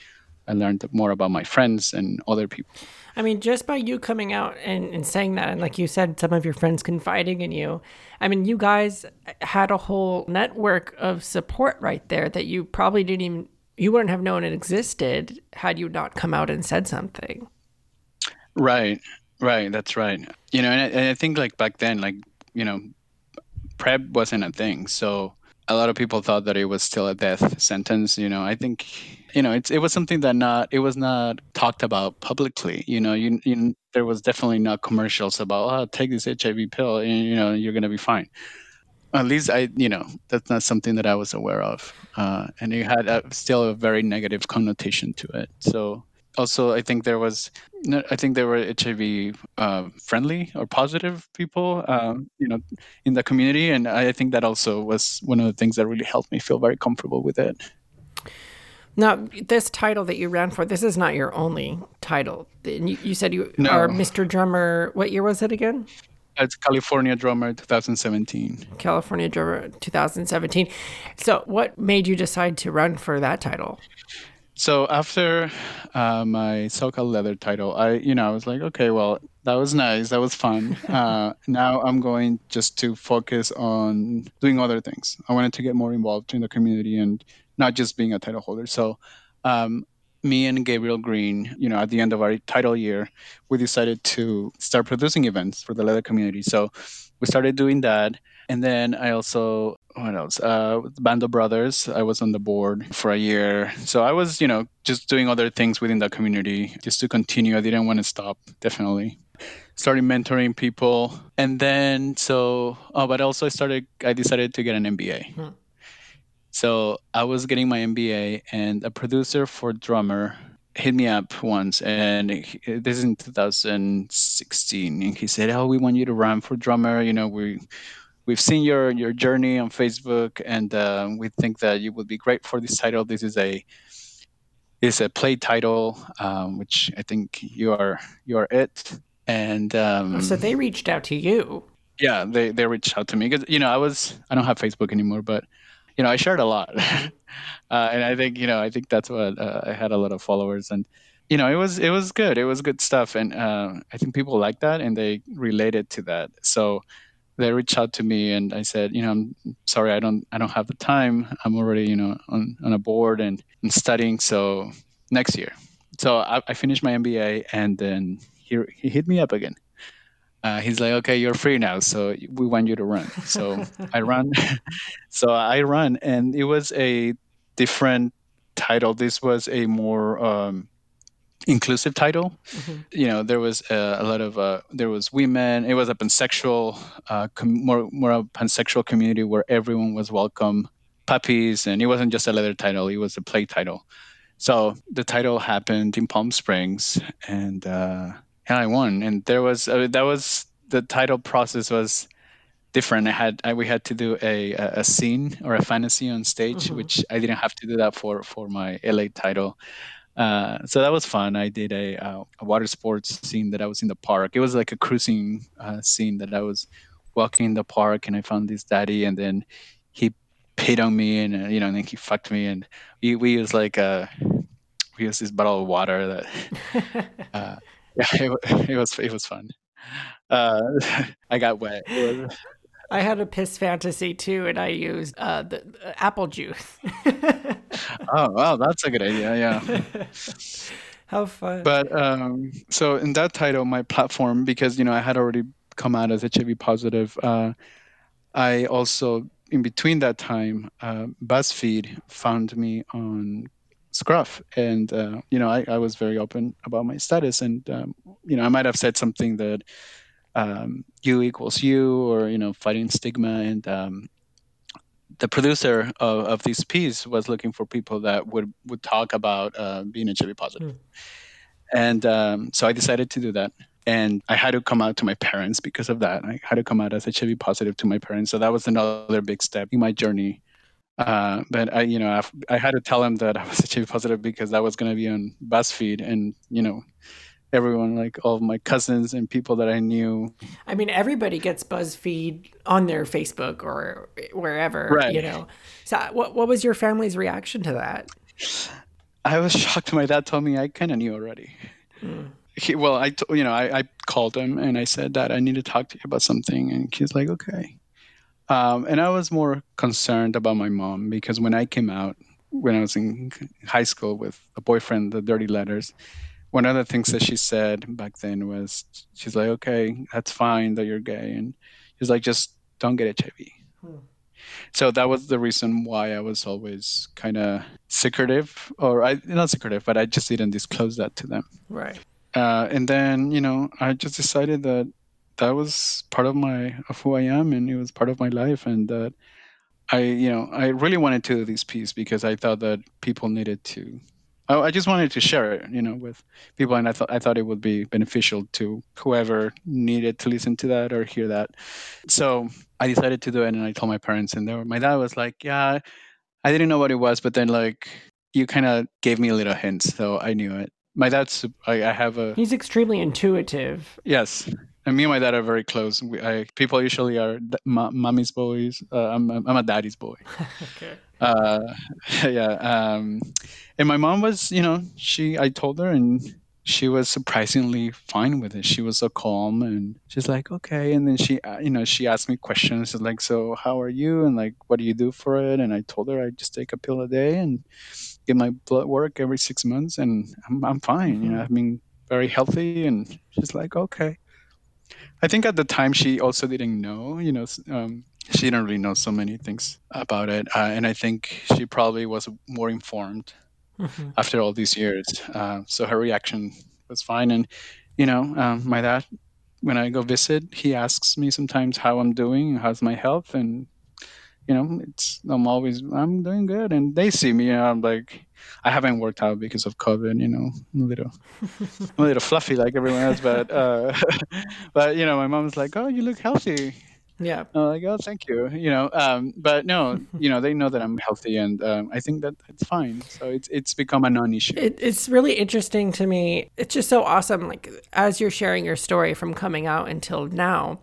I learned more about my friends and other people. I mean, just by you coming out and, and saying that, and like you said, some of your friends confiding in you, I mean, you guys had a whole network of support right there that you probably didn't even, you wouldn't have known it existed had you not come out and said something. Right, right. That's right. You know, and I, and I think like back then, like, you know, PrEP wasn't a thing. So, a lot of people thought that it was still a death sentence. You know, I think you know it's it was something that not it was not talked about publicly. You know, you, you there was definitely not commercials about oh take this HIV pill and you know you're gonna be fine. At least I you know that's not something that I was aware of, uh, and it had a, still a very negative connotation to it. So also i think there was i think there were hiv uh, friendly or positive people um, you know in the community and i think that also was one of the things that really helped me feel very comfortable with it now this title that you ran for this is not your only title you, you said you no. are mr drummer what year was it again it's California Drummer 2017. California Drummer 2017. So, what made you decide to run for that title? So after uh, my SoCal Leather title, I you know I was like, okay, well that was nice, that was fun. Uh, now I'm going just to focus on doing other things. I wanted to get more involved in the community and not just being a title holder. So um, me and Gabriel Green, you know, at the end of our title year, we decided to start producing events for the leather community. So we started doing that. And then I also, what else? Uh, Bando Brothers. I was on the board for a year. So I was, you know, just doing other things within the community just to continue. I didn't want to stop, definitely. Started mentoring people. And then, so, oh, but also I started, I decided to get an MBA. Hmm. So I was getting my MBA, and a producer for Drummer hit me up once, and he, this is in 2016, and he said, "Oh, we want you to run for Drummer. You know, we." We've seen your your journey on Facebook, and uh, we think that you would be great for this title. This is a is a play title, um, which I think you are you are it. And um, so they reached out to you. Yeah, they they reached out to me because you know I was I don't have Facebook anymore, but you know, I shared a lot, uh, and I think you know, I think that's what uh, I had a lot of followers, and you know, it was it was good. It was good stuff, and uh, I think people like that, and they related to that. So they reached out to me, and I said, you know, I'm sorry, I don't I don't have the time. I'm already you know on on a board and, and studying. So next year. So I, I finished my MBA, and then he he hit me up again uh, he's like, okay, you're free now, so we want you to run. So I run, so I run, and it was a different title. This was a more um, inclusive title. Mm-hmm. You know, there was a, a lot of uh, there was women. It was a pansexual, uh, com- more more a pansexual community where everyone was welcome. Puppies, and it wasn't just a leather title; it was a play title. So the title happened in Palm Springs, and uh, and I won. And there was uh, that was the title process was different. I had I, we had to do a a scene or a fantasy on stage, mm-hmm. which I didn't have to do that for for my LA title. Uh, so that was fun. I did a, uh, a, water sports scene that I was in the park. It was like a cruising uh, scene that I was walking in the park and I found this daddy and then he peed on me and uh, you know and then he fucked me and we we used like a uh, we used this bottle of water that uh, yeah, it, it was it was fun. Uh, I got wet. I had a piss fantasy too, and I used uh, the, the apple juice. oh wow, that's a good idea. Yeah. How fun! But um, so in that title, my platform, because you know I had already come out as HIV positive, uh, I also in between that time, uh, BuzzFeed found me on Scruff, and uh, you know, I, I, was very open about my status, and um, you know, I might have said something that um, you equals you, or you know, fighting stigma, and um, the producer of, of this piece was looking for people that would would talk about uh, being HIV positive, mm. and um, so I decided to do that. And I had to come out to my parents because of that. I had to come out as HIV positive to my parents. So that was another big step in my journey uh, but I, you know, I've, i had to tell him that I was HIV positive because that was going to be on BuzzFeed, and you know, everyone, like all of my cousins and people that I knew. I mean, everybody gets BuzzFeed on their Facebook or wherever, right. you know. So, what what was your family's reaction to that? I was shocked. My dad told me I kind of knew already. Mm. He, well, I, you know, I, I called him and I said that I need to talk to you about something, and he's like, okay. Um, and I was more concerned about my mom because when I came out, when I was in high school with a boyfriend, the dirty letters, one of the things that she said back then was, she's like, okay, that's fine that you're gay. And she's like, just don't get HIV. Hmm. So that was the reason why I was always kind of secretive, or I not secretive, but I just didn't disclose that to them. Right. Uh, and then, you know, I just decided that that was part of my of who I am, and it was part of my life, and that I you know I really wanted to do this piece because I thought that people needed to. I, I just wanted to share it, you know, with people, and I thought I thought it would be beneficial to whoever needed to listen to that or hear that. So I decided to do it, and I told my parents, and they were, my dad was like, "Yeah, I didn't know what it was, but then like you kind of gave me a little hint, so I knew it." My dad's I, I have a. He's extremely intuitive. Yes, and me and my dad are very close. We, I, people usually are mommy's boys. Uh, I'm, I'm a daddy's boy. okay. Uh, yeah. Um, and my mom was, you know, she. I told her, and she was surprisingly fine with it. She was so calm, and she's like, okay. And then she, uh, you know, she asked me questions like, so how are you, and like, what do you do for it? And I told her I just take a pill a day, and get my blood work every six months, and I'm I'm fine. You know, I've been very healthy." And she's like, "Okay." I think at the time she also didn't know. You know, um, she didn't really know so many things about it, uh, and I think she probably was more informed Mhm. after all these years. Uh, so her reaction was fine, and you know, um, my dad, when I go visit, he asks me sometimes how I'm doing, how's my health, and you know, it's I'm always I'm doing good, and they see me. and I'm like, I haven't worked out because of COVID. You know, I'm a little, I'm a little fluffy like everyone else, but uh, but you know, my mom's like, oh, you look healthy. Yeah. I'm like, oh, thank you. You know, um, but no, you know, they know that I'm healthy, and um, I think that it's fine. So it's it's become a non-issue. It, it's really interesting to me. It's just so awesome. Like, as you're sharing your story from coming out until now,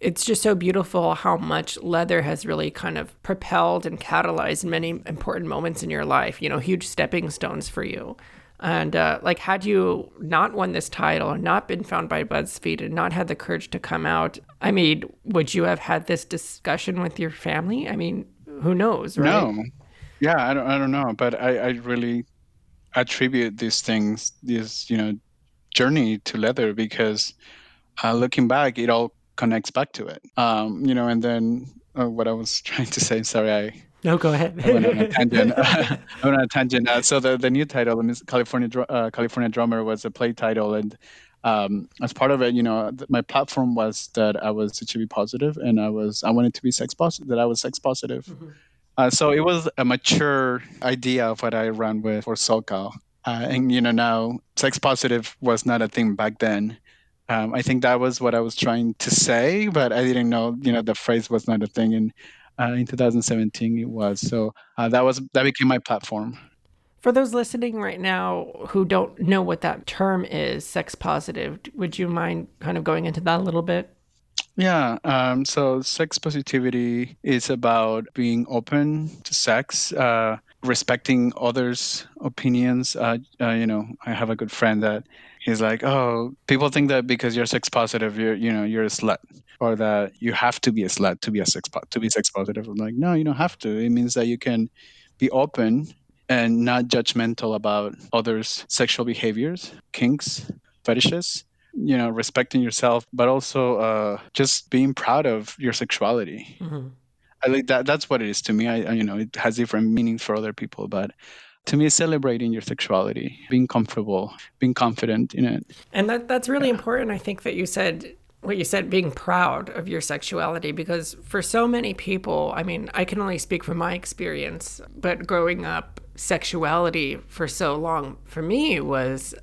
it's just so beautiful how much leather has really kind of propelled and catalyzed many important moments in your life, you know, huge stepping stones for you. And uh, like, had you not won this title, not been found by BuzzFeed, and not had the courage to come out, I mean, would you have had this discussion with your family? I mean, who knows, right? No, yeah, I don't, I don't know, but I, I really attribute these things, this you know, journey to leather because uh, looking back, it all connects back to it. Um, you know, and then uh, what I was trying to say, sorry, I No, go ahead. I went on a tangent. I went on a tangent. Uh, so the, the new title, the California uh, California Drummer, was a play title, and um, as part of it, you know, th- my platform was that I was HIV positive, and I was I wanted to be sex positive. That I was sex positive. Uh, so it was a mature idea of what I ran with for SoCal. Uh, and you know now sex positive was not a thing back then. Um, I think that was what I was trying to say, but I didn't know you know the phrase was not a thing. And uh, in 2017 it was. So uh, that was that became my platform. For those listening right now who don't know what that term is, sex positive, would you mind kind of going into that a little bit? Yeah. Um, so sex positivity is about being open to sex, uh, respecting others' opinions. Uh, uh, you know, I have a good friend that he's like, "Oh, people think that because you're sex positive, you're you know you're a slut, or that you have to be a slut to be a sex po- to be sex positive." I'm like, "No, you don't have to. It means that you can be open and not judgmental about others' sexual behaviors, kinks, fetishes." You know respecting yourself but also uh just being proud of your sexuality Mm-hmm. i like that that's what it is to me I, you know it has different meanings for other people but to me celebrating your sexuality being comfortable being confident in it And that that's really important. I think that you said what you said, being proud of your sexuality, because for so many people, I mean, I can only speak from my experience, but growing up, sexuality for so long for me was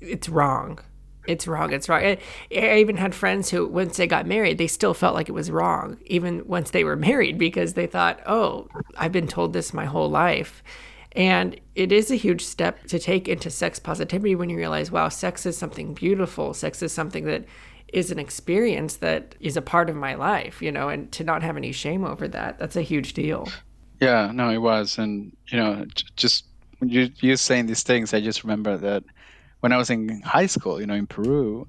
it's wrong. It's wrong. It's wrong. I, I even had friends who, once they got married, they still felt like it was wrong, even once they were married, because they thought, oh, I've been told this my whole life. And it is a huge step to take into sex positivity when you realize, wow, sex is something beautiful. Sex is something that is an experience that is a part of my life, you know, and to not have any shame over that, that's a huge deal. yeah no it was and you know just you you saying these things i just remember that when i was in high school you know in peru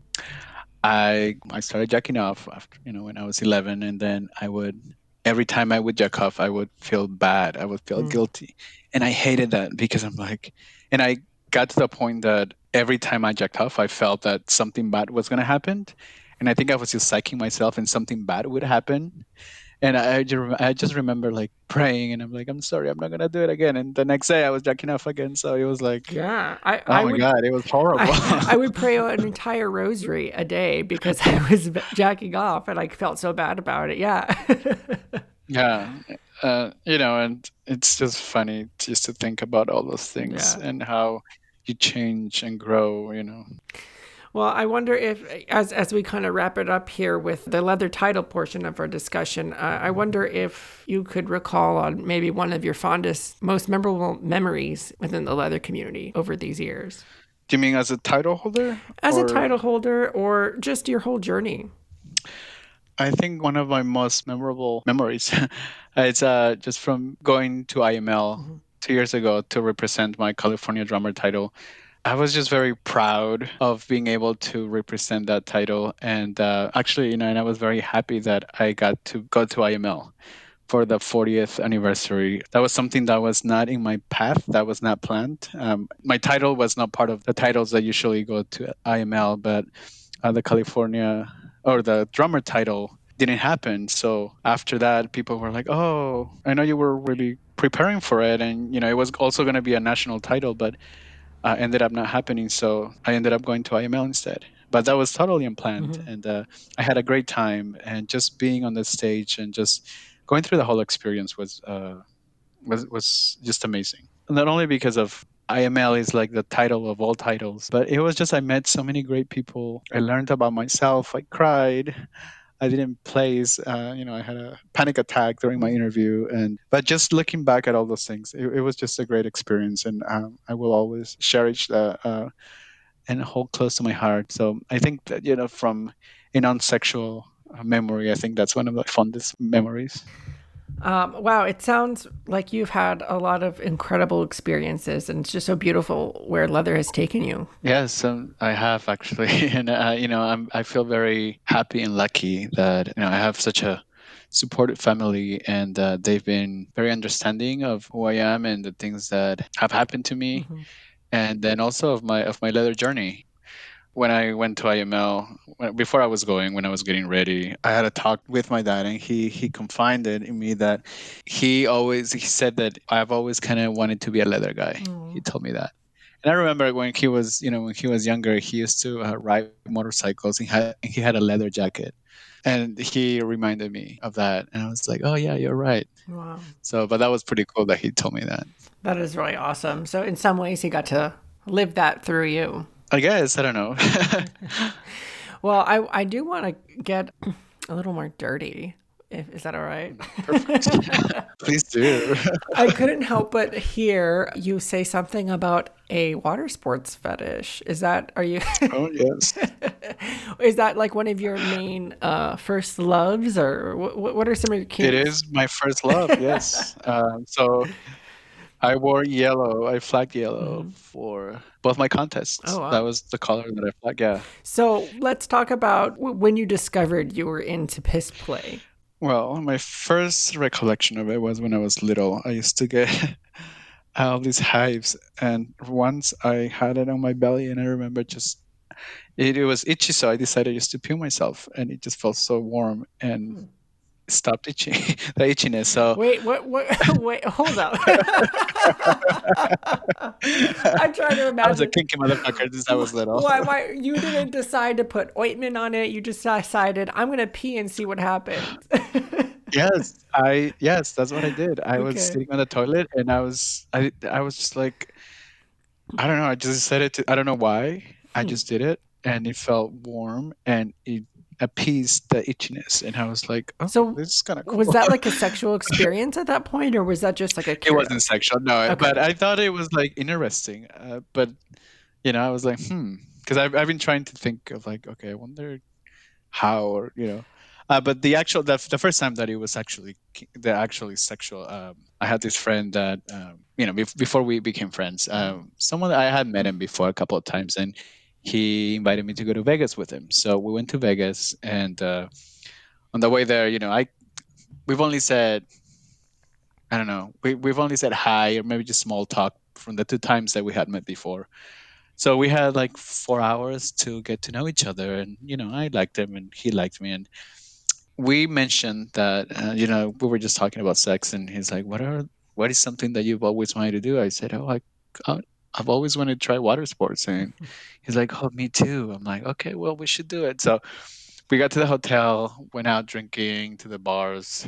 i i started jacking off after you know when i was 11 and then i would every time i would jack off i would feel bad. I would feel Mm. guilty. And i hated that because i'm like and i got to the point that every time i jacked off i felt that something bad was going to happen. And i think i was just psyching myself and something bad would happen and I, I ju- I just remember like praying and i'm like i'm sorry i'm not going to do it again and the next day i was jacking off again so it was like Yeah. I, oh I my would, god it was horrible I, I would pray an entire rosary a day because I was jacking off and I felt so bad about it. Yeah. Yeah, uh, you know, and it's just funny just to think about all those things Yeah. and how you change and grow, you know. Well, I wonder if, as as we kind of wrap it up here with the leather title portion of our discussion, uh, I wonder if you could recall on maybe one of your fondest, most memorable memories within the leather community over these years, Do you mean as a title holder? as a title holder or just your whole journey. I think one of my most memorable memories, it's uh, just from going to IML two years ago to represent my California drummer title. I was just very proud of being able to represent that title, and uh, actually, you know, and I was very happy that I got to go to IML for the 40th anniversary. That was something that was not in my path, that was not planned. Um, my title was not part of the titles that usually go to IML, but uh, the California or the drummer title didn't happen. So after that, people were like, "Oh, I know you were really preparing for it, and you know it was also going to be a national title, but uh, ended up not happening. So I ended up going to IML instead. But that was totally unplanned, mm-hmm. and uh, I had a great time. And just being on the stage and just going through the whole experience was uh, was was just amazing. Not only because of IML is like the title of all titles, but it was just I met so many great people. I learned about myself. I cried. I didn't place. Uh, you know, I had a panic attack during my interview, and but just looking back at all those things, it, it was just a great experience, and um, I will always cherish uh, and hold close to my heart. So I think that you know, from a non-sexual memory, I think that's one of the fondest memories. Um, wow, it sounds like you've had a lot of incredible experiences, and it's just so beautiful where leather has taken you. Yes, um, I have actually, and uh, you know, I'm I feel very happy and lucky that you know I have such a supportive family, and uh, they've been very understanding of who I am and the things that have happened to me, mm-hmm. and then also of my of my leather journey when I went to IML, before I was going, when I was getting ready, I had a talk with my dad, and he he confided in me that he always he said that I've always kind of wanted to be a leather guy. Mm. He told me that, and I remember when he was you know when he was younger, he used to uh, ride motorcycles. He had he had a leather jacket, and he reminded me of that, and I was like, oh yeah, you're right. Wow. So, but that was pretty cool that he told me that. That is really awesome. So, in some ways, he got to live that through you. I guess I don't know. well, I I do want to get a little more dirty. Is that all right? Please do. I couldn't help but hear you say something about a water sports fetish. Is that are you? oh yes. is that like one of your main uh, first loves, or what? What are some of your? Kinks? It is my first love. Yes. Um, so I wore yellow. I flagged yellow mm-hmm. for both my contests. Oh, wow. That was the color that I flagged. Yeah. So let's talk about when you discovered you were into piss play. Well, my first recollection of it was when I was little. I used to get all these hives, and once I had it on my belly, and I remember just it, it was itchy, so I decided just to peel myself, and it just felt so warm and. Mm stopped itching the itchiness so. Wait what what wait hold up. I'm trying to imagine i was a kinky motherfucker since i was little. why why you didn't decide to put ointment on it you just decided i'm gonna pee and see what happens. Yes i yes that's what i did. I okay. was sitting on the toilet and i was i i was just like i don't know i just said it to i don't know why i hmm. just did it and it felt warm and it appeased the itchiness and i was like oh so this is kind of cool. was that like a sexual experience at that point or was that just like a it wasn't sexual no okay. but i thought it was like interesting uh, but you know i was like hmm because I've, I've been trying to think of like okay i wonder how or you know uh, but the actual the, the first time that it was actually the actually sexual um, i had this friend that um, you know before we became friends um, someone i had met him before a couple of times and he invited me to go to Vegas with him. So we went to Vegas, and uh, on the way there, you know, I we've only said I don't know, we we've only said hi or maybe just small talk from the two times that we had met before. So we had like four hours to get to know each other, and you know, I liked him and he liked me, and we mentioned that uh, you know we were just talking about sex, and he's like, "What are what is something that you've always wanted to do?" I said, "Oh, I, uh, I've always wanted to try water sports. And he's like, Oh, me too. I'm like, Okay, well, we should do it. So we got to the hotel, went out drinking to the bars,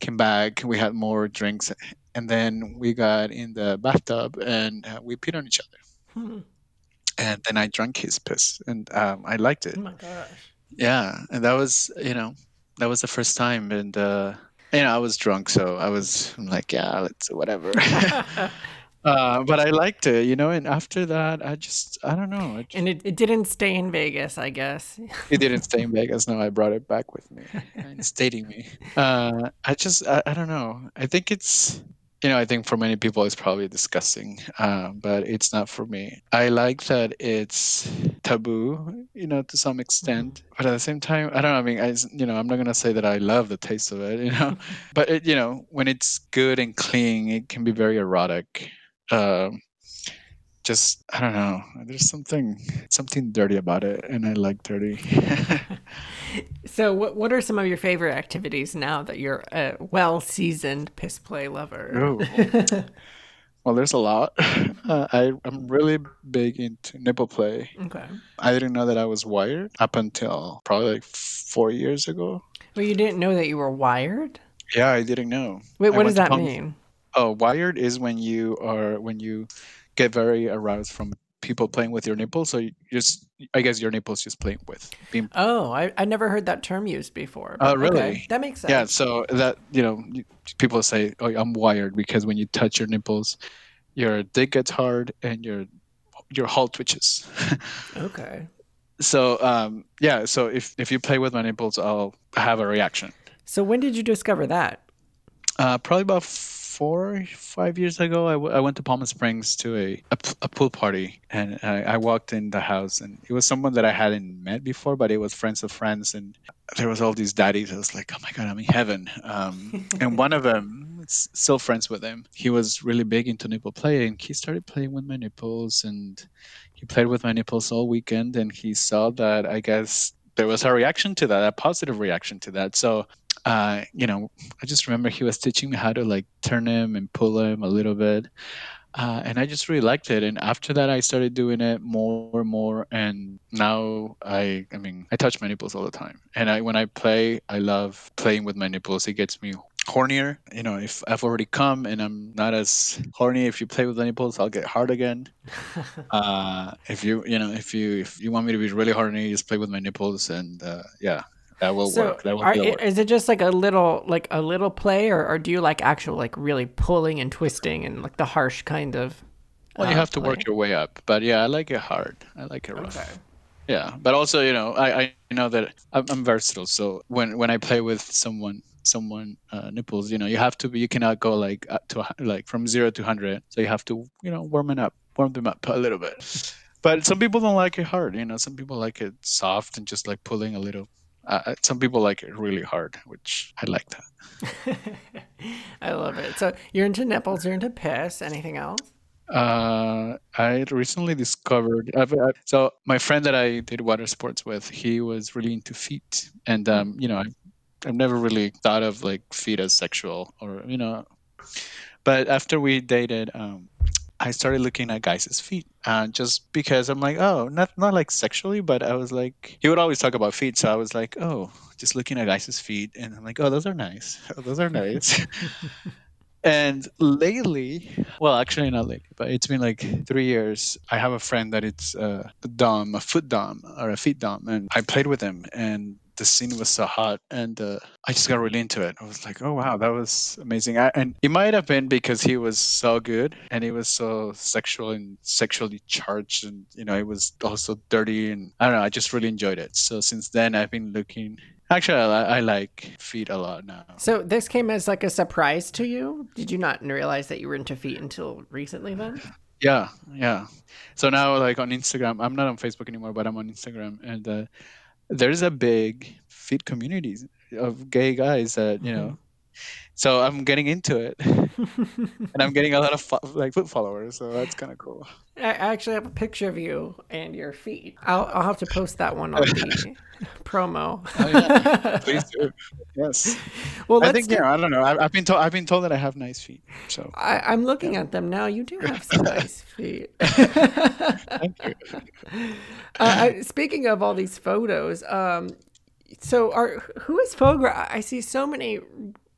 came back, we had more drinks, and then we got in the bathtub and uh, we peed on each other. Hmm. And then I drank his piss and um, I liked it. Oh my gosh. Yeah. And that was, you know, that was the first time. And, uh, you know, I was drunk, so I was I'm like, yeah, let's whatever. Uh, but I liked it, you know. And after that, I just I don't know. Just, and it, it didn't stay in Vegas, I guess. it didn't stay in Vegas. No, I brought it back with me, it's dating me. Uh, I just I, I don't know. I think it's you know, I think for many people it's probably disgusting, uh, but it's not for me. I like that it's taboo, you know, to some extent, but at the same time, I don't know. I mean, I, you know, I'm not gonna say that I love the taste of it, you know, but it, you know, when it's good and clean, it can be very erotic. Um, just I don't know. There's something something dirty about it, and I like dirty. so, what what are some of your favorite activities now that you're a well seasoned piss play lover? Oh. well, there's a lot. Uh, I I'm really big into nipple play. Okay. I didn't know that I was wired up until probably like four years ago. Well, you didn't know that you were wired. Yeah, I didn't know. Wait, what does that Palm- mean? Oh, wired is when you are when you get very aroused from people playing with your nipples. So you just, I guess your nipples just playing with being. Oh, I, I never heard that term used before. Oh, but really? okay, That makes sense. Yeah. So that you know, people say, "Oh, I'm wired," because when you touch your nipples, your dick gets hard and your your hull twitches. Okay. so um, yeah. So if if you play with my nipples, I'll have a reaction. So when did you discover that? Uh, probably about four, five years ago, I, w- I went to Palm Springs to a, a, p- a pool party, and I, I walked in the house, and it was someone that I hadn't met before, but it was friends of friends, and there was all these daddies. I was like, oh my god, I'm in heaven. Um, and one of them, still friends with him, he was really big into nipple play, and he started playing with my nipples, and he played with my nipples all weekend, and he saw that I guess there was a reaction to that, a positive reaction to that. So uh, you know, I just remember he was teaching me how to like turn him and pull him a little bit. Uh, and I just really liked it. And after that, I started doing it more and more. And now I, I mean, I touch my nipples all the time. And I, when I play, I love playing with my nipples. It gets me hornier. You know, if I've already come and I'm not as horny, if you play with the nipples, I'll get hard again. Uh, if you, you know, if you, if you want me to be really horny, just play with my nipples. And uh, yeah, that will so work. That will are, work. is it just like a little like a little play, or, or do you like actual like really pulling and twisting and like the harsh kind of? Well, you uh, have to work your way up, but yeah, I like it hard. I like it rough. Okay. Yeah, but also, you know, I, I know that I'm, I'm versatile. So when when I play with someone, someone uh, nipples, you know, you have to be. You cannot go like up to like from zero to hundred. So you have to, you know, warm it up, warm them up a little bit. But some people don't like it hard. You know, some people like it soft and just like pulling a little. Uh, some people like it really hard, which I like that. I love it. So you're into nipples, you're into piss. Anything else? Uh, I recently discovered. I've, i so my friend that I did water sports with, he was really into feet, and um, you know, I, I've never really thought of like feet as sexual, or you know, but after we dated, um, I started looking at guys' feet, uh, just because I'm like, oh, not not like sexually, but I was like, he would always talk about feet, so I was like, oh, just looking at guys' feet, and I'm like, oh, those are nice, oh, those are nice. And lately, well, actually not lately, but it's been like three years. I have a friend that it's uh, a dom, a foot dom, or a feet dom, and I played with him, and the scene was so hot, and uh, I just got really into it. I was like, oh wow, that was amazing. I, and it might have been because he was so good, and he was so sexual and sexually charged, and you know, it was also dirty, and I don't know. I just really enjoyed it. So since then, I've been looking. Actually, I, I like feet a lot now. So this came as like a surprise to you. Did you not realize that you were into feet until recently? Then. Yeah, yeah. So now, like on Instagram, I'm not on Facebook anymore, but I'm on Instagram, and uh, there's a big feed community of gay guys that you mm-hmm. know. So I'm getting into it, and I'm getting a lot of fo- like foot followers. So that's kind of cool. I I actually have a picture of you and your feet. I'll, I'll have to post that one on the promo. Please do. Yes. well, I think do- yeah. I don't know. I, I've been told. I've been told that I have nice feet. So I, I'm looking at them now. You do have some nice feet. thank you. uh, I, speaking of all these photos, um, so are who is Fogra? I see so many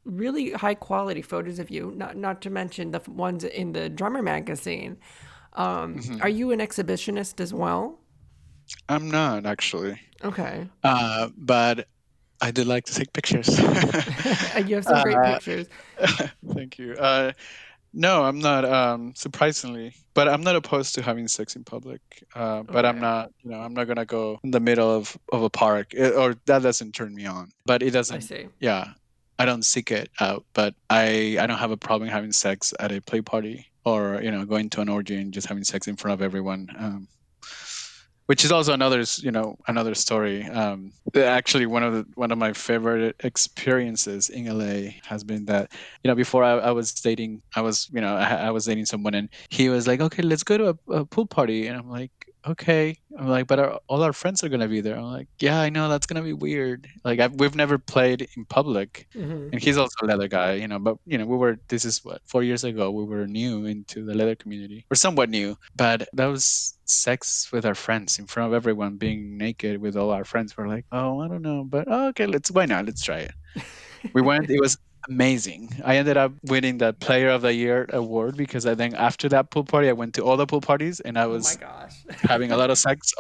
really high quality photos of you. Not not to mention the ones in the drummer magazine. Um, Are you an exhibitionist as well? I'm not actually, Okay, uh, but I do like to take pictures. you have some great Uh, pictures. Thank you. Uh, no, I'm not. Um, surprisingly, but I'm not opposed to having sex in public. Uh, but I'm not. You know, I'm not gonna go in the middle of, of a park, eh, or that doesn't turn me on. But it doesn't. I see. Yeah, I don't seek it out, but I I don't have a problem having sex at a play party or you know going to an orgy and just having sex in front of everyone. Um, which is also another you know another story um, actually one of the one of my favorite experiences in la has been that you know before i, I was dating i was you know I, I, was dating someone and he was like okay let's go to a, a pool party and i'm like okay. I'm like, but our, all our friends are gonna be there. I'm like, yeah, I know that's gonna be weird. Like, I've, we've never played in public, mm-hmm. and he's also a leather guy, you know. But you know, we were. This is what four years ago. We were new into the leather community, or somewhat new. But that was sex with our friends in front of everyone, being naked with all our friends. We're like, oh, I don't know, but oh, okay, let's why not? Let's try it. we went. It was amazing. I ended up winning the Player of the Year award because I think after that pool party, I went to all the pool parties and I oh was oh having a lot of sex,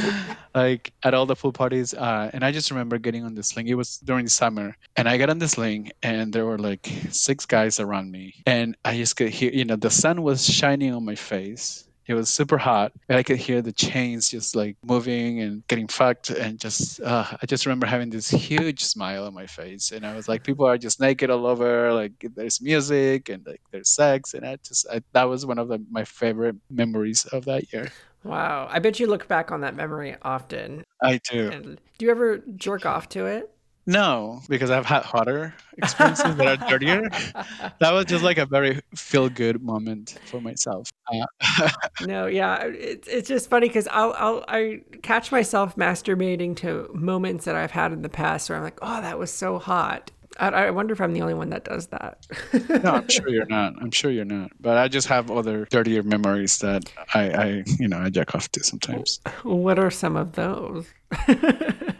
like at all the pool parties. Uh, and I just remember getting on the sling. It was during the summer, and I got on the sling, and there were like six guys around me, and I just could hear, you know, the sun was shining on my face it was super hot. And I could hear the chains just like moving and getting fucked. And just, uh, I just remember having this huge smile on my face. And I was like, people are just naked all over. Like there's music and like there's sex. And I just, I, that was one of the, my favorite memories of that year. Wow. I bet you look back on that memory often. I do. And do you ever jerk off to it? No, because I've had hotter experiences that are dirtier. that was just like a very feel good moment for myself. Uh, no, yeah, it's it's just funny because I'll I'll I catch myself masturbating to moments that I've had in the past where I'm like, oh, that was so hot. I, I wonder if I'm the only one that does that. no, I'm sure you're not. I'm sure you're not. But I just have other dirtier memories that I, I you know, I jack off to sometimes. What are some of those?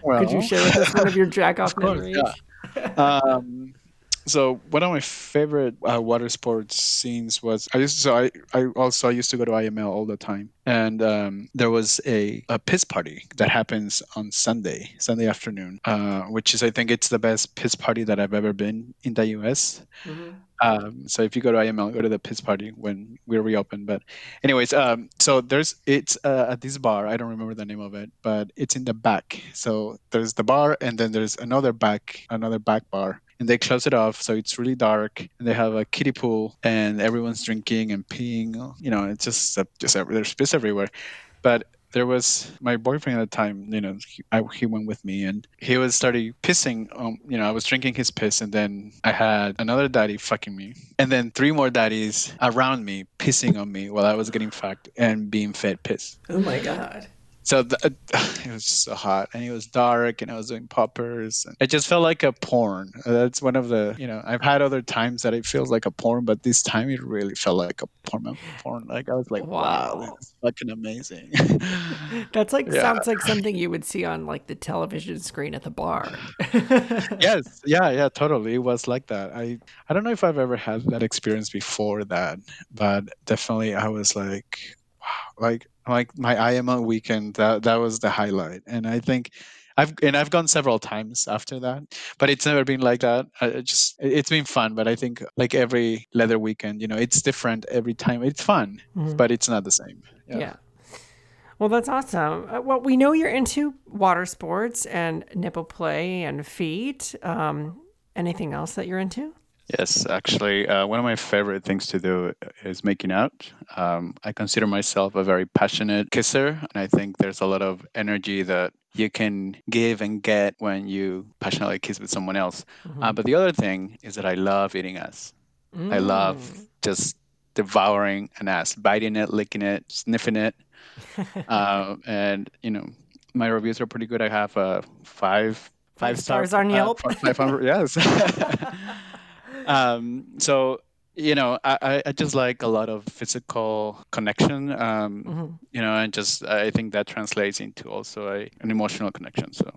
Well, Could you share with us one of your jack off memories? Yeah. Um, so one of my favorite uh, water sports scenes was I used to, so I, I also I used to go to IML all the time. And um, there was a, a piss party that happens on Sunday Sunday afternoon uh, which is I think it's the best piss party that I've ever been in the US mm-hmm. um, so if you go to IML go to the piss party when we reopen. But anyways um, so there's it's uh, at this bar I don't remember the name of it but it's in the back. So there's the bar and then there's another back another back bar and they close it off so it's really dark and they have a kiddie pool and everyone's drinking and peeing you know it's just just there's piss everywhere. But there was my boyfriend at the time you know he, I, he went with me and he was started pissing um, you know i was drinking his piss and then i had another daddy fucking me and then three more daddies around me pissing on me while i was getting fucked and being fed piss. Oh my god so the, uh, it was just so hot and it was dark and i was doing poppers and it just felt like a porn. That's one of the you know i've had other times that it feels like a porn but this time it really felt like a porn porn. Like i was like wow, wow. this is fucking amazing. That's like yeah. sounds like something you would see on like the television screen at the bar. Yes. Yeah yeah totally. It was like that. I i don't know if i've ever had that experience before that but definitely i was like wow like like my IML weekend that that was the highlight and I think I've and I've gone several times after that, but it's never been like that. I just it's been fun, but I think like every leather weekend, you know, it's different every time. It's fun, mm-hmm. but it's not the same. Yeah. yeah. Well, that's awesome. Uh, well, we know you're into water sports and nipple play and feet. Um, anything else that you're into? Yes, actually, uh, one of my favorite things to do is making out. Um, I consider myself a very passionate kisser, and I think there's a lot of energy that you can give and get when you passionately kiss with someone else. Mm-hmm. Uh, but the other thing is that I love eating ass. Mm. I love mm. just devouring an ass, biting it, licking it, sniffing it. uh, and, you know, my reviews are pretty good. I have a five, five, five stars on Yelp. Uh, 500, yes. um, so you know, I, I just like a lot of physical connection. Um, mm-hmm. You know, and just I think that translates into also a, an emotional connection. So,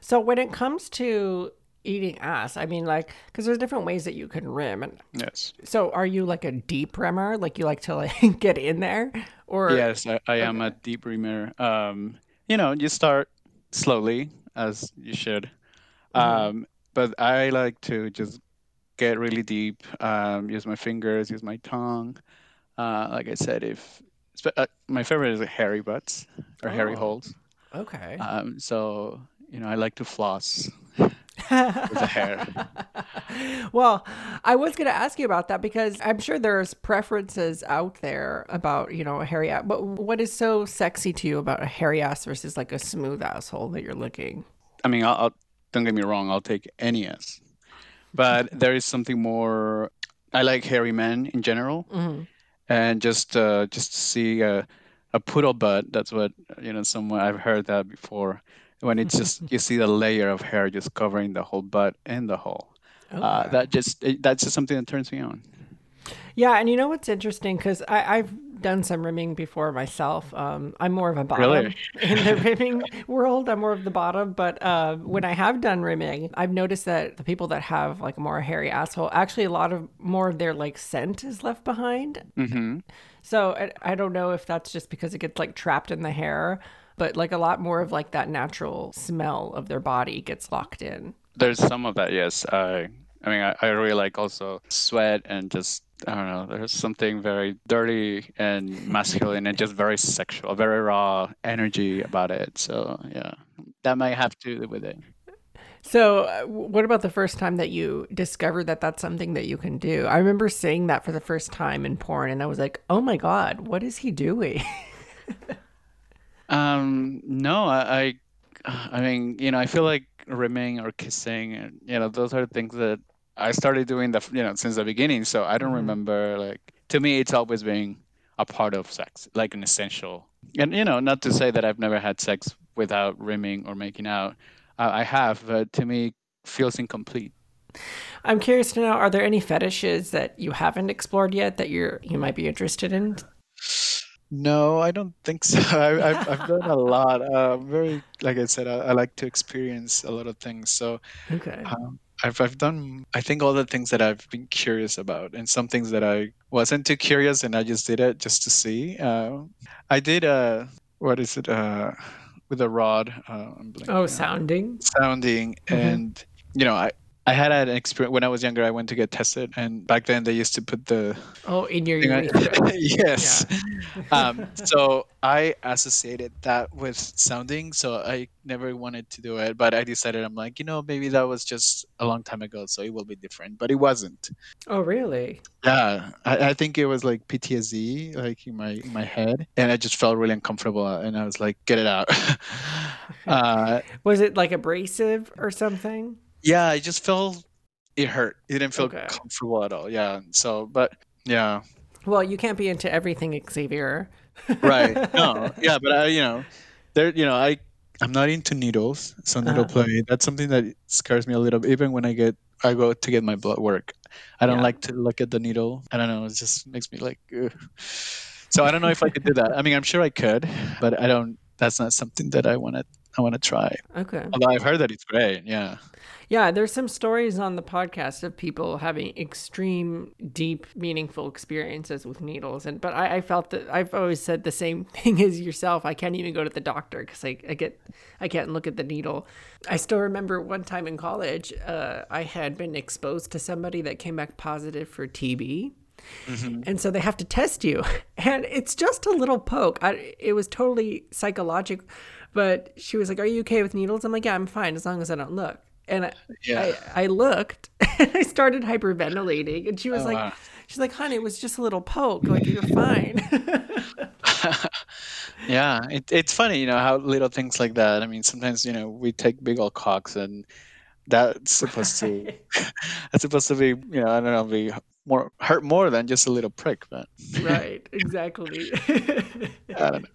so when it comes to eating ass, I mean, like, because there's different ways that you can rim. And yes. So, are you like a deep rimmer? Like you like to like get in there, or yes, I, I am a deep rimmer. Um, you know, you start slowly as you should. Mm-hmm. Um, but I like to just get really deep, um, use my fingers, use my tongue. Uh, like I said, if uh, my favorite is a hairy butts or oh, hairy holes. Okay. Um, so you know, I like to floss. with the hair. well, I was going to ask you about that because I'm sure there's preferences out there about, you know, a hairy ass. But what is so sexy to you about a hairy ass versus like a smooth asshole that you're looking? I mean, I'll, I'll don't get me wrong. I'll take any ass, but there is something more. I like hairy men in general, Mhm. and just uh, just to see a, a poodle butt. That's what you know. Someone I've heard that before. When it's just you see the layer of hair just covering the whole butt and the hole. Uh, that just it, that's just something that turns me on. Yeah, and you know what's interesting because I've done some rimming before myself. Um, I'm more of a bottom Really? in the rimming world. I'm more of the bottom, but uh, when I have done rimming, I've noticed that the people that have like a more hairy asshole, actually a lot of more of their like scent is left behind. hmm So I, I don't know if that's just because it gets like trapped in the hair, but like a lot more of like that natural smell of their body gets locked in. There's some of that, yes. I I mean, I, I really like also sweat and just I don't know. There's something very dirty and masculine and just very sexual, very raw energy about it. So yeah, that might have to do with it. So, uh, what about the first time that you discovered that that's something that you can do? I remember seeing that for the first time in porn, and I was like, "Oh my god, what is he doing?" Um, no, I, I, I mean, you know, I feel like rimming or kissing, and you know, those are things that I started doing the, you know, since the beginning. So I don't Mhm. remember like to me, it's always been a part of sex, like an essential. And you know, not to say that I've never had sex without rimming or making out. Uh, I have, but to me, feels incomplete. I'm curious to know: Are there any fetishes that you haven't explored yet that you're you might be interested in? No, I don't think so. I, I've, I've done a lot. Uh, very, like I said, I, I like to experience a lot of things. So Okay. um, I've, I've done, I think, all the things that I've been curious about, and some things that I wasn't too curious, and I just did it just to see. Uh, I did, uh, what is it, uh, with a rod, uh, Oh, sounding. sounding, Mhm. and you know, I. I had an experience when I was younger. I went to get tested, and back then they used to put the Oh, in your thing on- urethra. yes. um, so I associated that with sounding, so I never wanted to do it. But I decided I'm like, you know, maybe that was just a long time ago, so it will be different. But it wasn't. oh, really? Yeah, I, I think it was like PTSD, like in my in my head, and I just felt really uncomfortable, and I was like, get it out. uh, Was it like abrasive or something? Yeah, I just felt it hurt. It didn't feel Okay. comfortable at all. Yeah. So, but yeah, Well, you can't be into everything, Xavier. right no yeah but i you know there you know i i'm not into needles so needle Uh-huh. play that's something that scares me a little bit even when i get i go to get my blood work i don't Yeah. like to look at the needle i don't know it just makes me like ugh. so i don't know if i could do that i mean i'm sure i could but i don't that's not something that i want to i want to try Okay. although i've heard that it's great yeah Yeah, there's some stories on the podcast of people having extreme, deep, meaningful experiences with needles. And but I, I felt that I've always said the same thing as yourself. I can't even go to the doctor because I, I get I can't look at the needle. I still remember one time in college, uh, I had been exposed to somebody that came back positive for TB. And so they have to test you. And it's just a little poke. I, it was totally psychological. But she was like, Are you okay with needles? I'm like, Yeah, I'm fine as long as I don't look. And I, Yeah. I, I looked and I started hyperventilating. And she was Oh, like, wow. She's like, Honey, it was just a little poke. Like, you're fine. yeah, it, it's funny, you know, how little things like that. I mean, sometimes, you know, we take big old cocks and that's supposed to that's supposed to be, you know, I don't know, be more hurt more than just a little prick, but right, exactly. I don't know.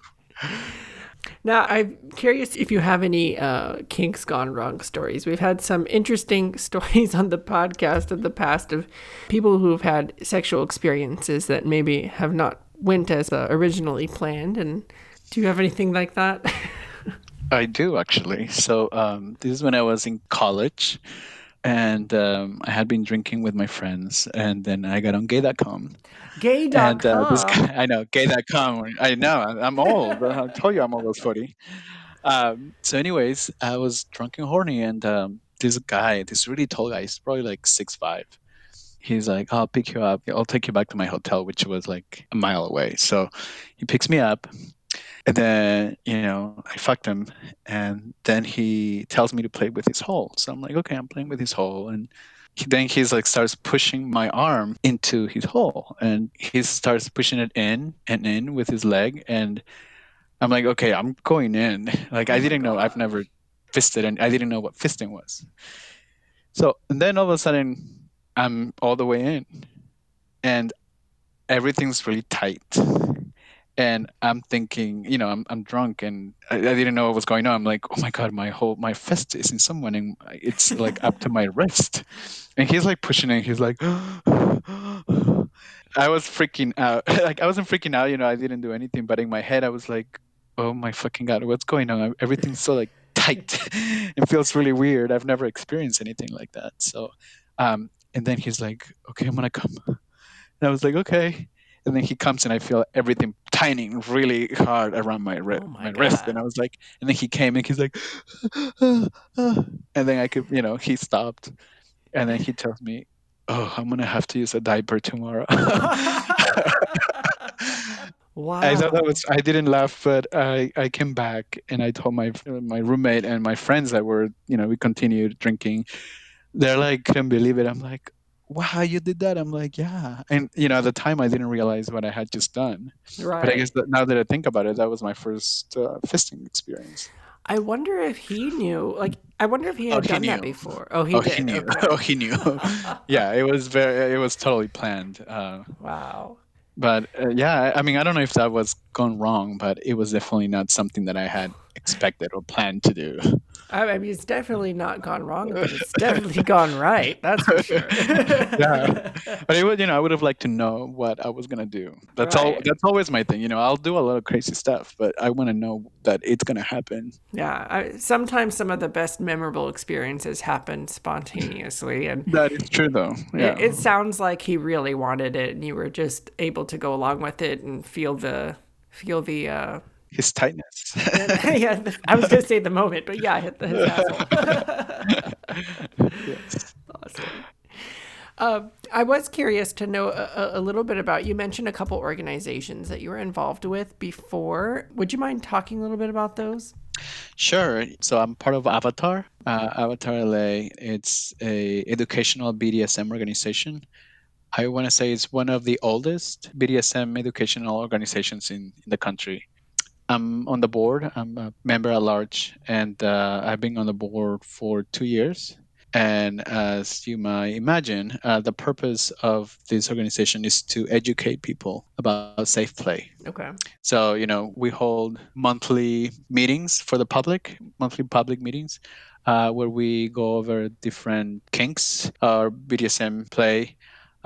Now, I'm curious if you have any uh, kinks gone wrong stories. We've had some interesting stories on the podcast in the past of people who've had sexual experiences that maybe have not went as uh, originally planned. And do you have anything like that? I do actually. So um, this is when I was in college, and um, I had been drinking with my friends, and then I got on Gay.com, Gay.com. and uh, this guy, I know Gay.com. I know I'm old. I told you I'm almost forty. Um, so, anyways, I was drunk and horny, and um, this guy, this really tall guy, he's probably like six five. He's like, "I'll pick you up. I'll take you back to my hotel, which was like a mile away." So he picks me up, And then, you know, I fucked him. And then he tells me to play with his hole. So I'm like, okay, I'm playing with his hole. And he, then he's like starts pushing my arm into his hole. And he starts pushing it in and in with his leg. And i'm like okay i'm going in. Like Oh i didn't know. I've never fisted and i didn't know what fisting was. So and then all of a sudden i'm all the way in. And everything's really tight and i'm thinking you know i'm, I'm drunk and I, I didn't know what was going on. I'm like oh my god my whole my fist is in someone and it's like up to my wrist. And he's like pushing it he's like i was freaking out. Like i wasn't freaking out you know i didn't do anything but in my head i was like oh my fucking god what's going on? Everything's so like tight it feels really weird. I've never experienced anything like that. So um and then he's like okay i'm gonna come. And i was like okay and then he comes and I feel everything tightening really hard around my, ri- Oh my my wrist. And I was like, and then he came and he's like, and then I could, you know, he stopped, and then he tells me, "Oh, I'm gonna have to use a diaper tomorrow." wow. I thought that was. I didn't laugh, but I I came back and I told my my roommate and my friends that were, you know, we continued drinking. They're like, couldn't believe it. I'm like, wow, you did that. I'm like, yeah. And you know, at the time, I didn't realize what I had just done. right. But I guess that now that I think about it, that was my first uh, fisting experience. I wonder if he knew. Like, I wonder if he Oh, had he done that before. Oh, he oh, did. he knew. Okay. Oh, he knew. yeah, it was very. It was totally planned. Uh, wow. but uh, yeah, I mean, I don't know if that was gone wrong, but it was definitely not something that I had expected or planned to do. I mean, it's definitely not gone wrong, but it's definitely gone right. That's for sure. yeah, but it would, you know, I would have liked to know what I was gonna do. That's all. Right. That's always my thing. You know, I'll do a lot of crazy stuff, but I want to know that it's gonna happen. Yeah. I, sometimes some of the best memorable experiences happen spontaneously, and That is true, though. Yeah. it, it sounds like he really wanted it, and you were just able to go along with it and feel the feel the. Uh, His tightness. yeah, I was gonna say the moment, but yeah, hit the his asshole. yes. Awesome. Um, I was curious to know a, a little bit about. You mentioned a couple organizations that you were involved with before. Would you mind talking a little bit about those? Sure. So I'm part of Avatar. Uh, Avatar LA. It's a educational BDSM organization. I want to say it's one of the oldest BDSM educational organizations in, in the country. I'm on the board. I'm a member at large, and uh, I've been on the board for two years. And as you might imagine, uh, the purpose of this organization is to educate people about safe play. Okay. So, you know, we hold monthly meetings for the public, monthly public meetings, uh, where we go over different kinks or BDSM play.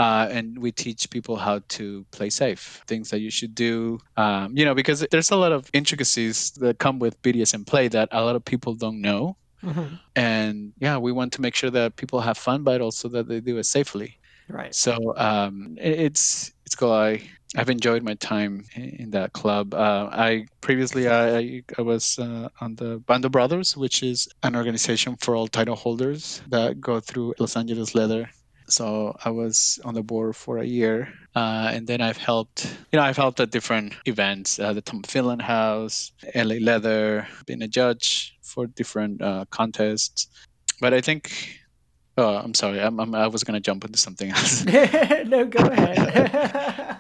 Uh, and we teach people how to play safe, things that you should do. Um, you know, because there's a lot of intricacies that come with BDSM play that a lot of people don't know. Mhm. And yeah, we want to make sure that people have fun, but also that they do it safely. Right. So um, it's it's cool. I I've enjoyed my time in that club. Uh, I previously I I was uh, on the Bando Brothers, which is an organization for all title holders that go through Los Angeles Leather. So I was on the board for a year, uh, and then I've helped. You know, I've helped at different events, uh, the Tom Finland House, LA Leather, been a judge for different uh, contests. But I think Oh, I'm sorry. I'm, I'm, I was going to jump into something else. no, go ahead.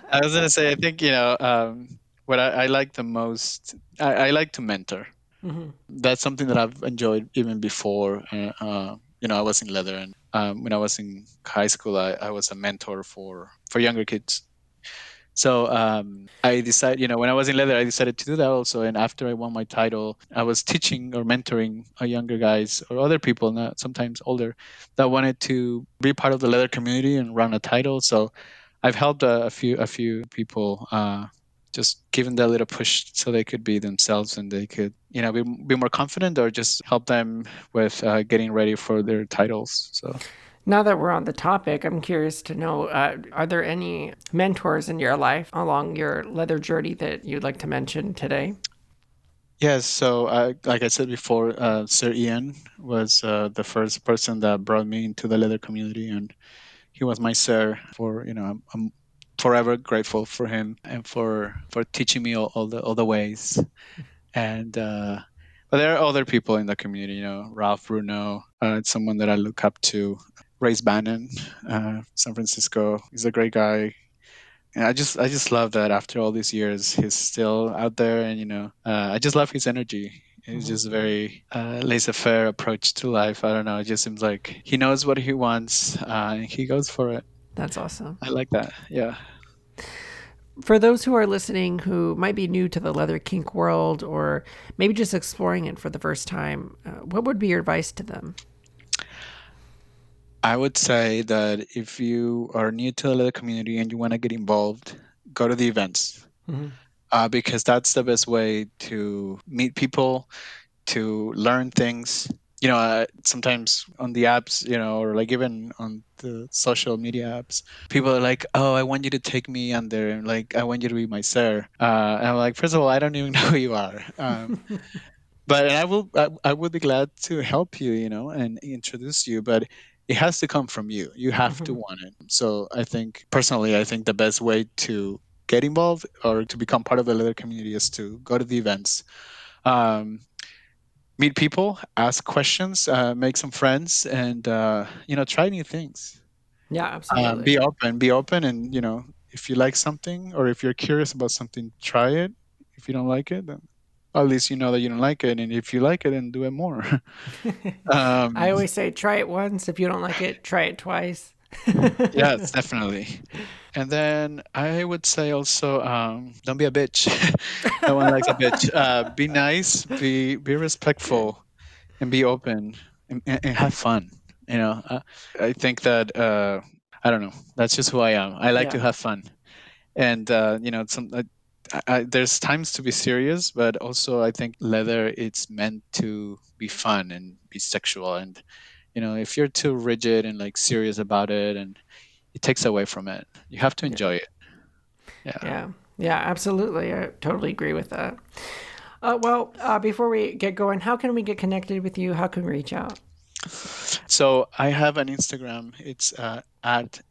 I was going to say, I think, you know, um, what I, I like the most, I, I like to mentor. Mhm. That's something that I've enjoyed even before. Uh, uh, you know, I was in leather, and um, when I was in high school, I, I was a mentor for for younger kids. So um, I decided, you know, when I was in leather, I decided to do that also. And after I won my title, I was teaching or mentoring younger guys or other people, not sometimes older, that wanted to be part of the leather community and run a title. So I've helped a, a few a few people. Uh, just giving that little push so they could be themselves and they could you know be, be more confident or just help them with uh, getting ready for their titles so Now that we're on the topic, I'm curious to know uh, are there any mentors in your life along your leather journey that you'd like to mention today? Yes, so uh, like I said before, uh, Sir Ian was uh, the first person that brought me into the leather community, and he was my sir for you know a, a forever grateful for him and for for teaching me all, all the all the ways. And uh, but there are other people in the community. You know, Ralph Bruno, uh, it's someone that I look up to. Race Bannon, uh, San Francisco. He's a great guy. And I just I just love that after all these years he's still out there and you know uh, I just love his energy. He's just very uh, laissez-faire approach to life. I don't know. It just seems like he knows what he wants uh, and he goes for it. That's awesome. I like that. Yeah. For those who are listening who might be new to the leather kink world or maybe just exploring it for the first time, uh, what would be your advice to them? I would say that if you are new to the leather community and you want to get involved, go to the events Mm-hmm. uh, because that's the best way to meet people, to learn things. You know, uh, sometimes on the apps, you know, or like even on the social media apps, people are like, "Oh, I want you to take me under, like, I want you to be my sir." Uh, and I'm like, first of all, I don't even know who you are. Um, but and I will, I, I would be glad to help you, you know, and introduce you. But it has to come from you. You have to Mhm. want it. So I think personally, I think the best way to get involved or to become part of the leather community is to go to the events, um, meet people, ask questions, uh, make some friends, and uh, you know, try new things. Yeah, Um, absolutely. be open, be open, and you know, if you like something or if you're curious about something, try it. If you don't like it, then at least you know that you don't like it, and if you like it, then do it more. um, I always say try it once. If you don't like it, try it twice. yes, definitely. And then I would say also, um, don't be a bitch. no one likes a bitch. Uh, be nice, be be respectful, and be open, and, and, and have fun. You know, uh, I think that uh, I don't know. That's just who I am. I like to have fun, and uh, you know, some. I, I, there's times to be serious, but also I think leather it's meant to be fun and be sexual. And you know, if you're too rigid and like serious about it, and it takes away from it. You have to Yeah. enjoy it. Yeah. Yeah, yeah, absolutely. I totally agree with that. Uh, well, uh, before we get going, how can we get connected with you? How can we reach out? So I have an Instagram. It's uh, at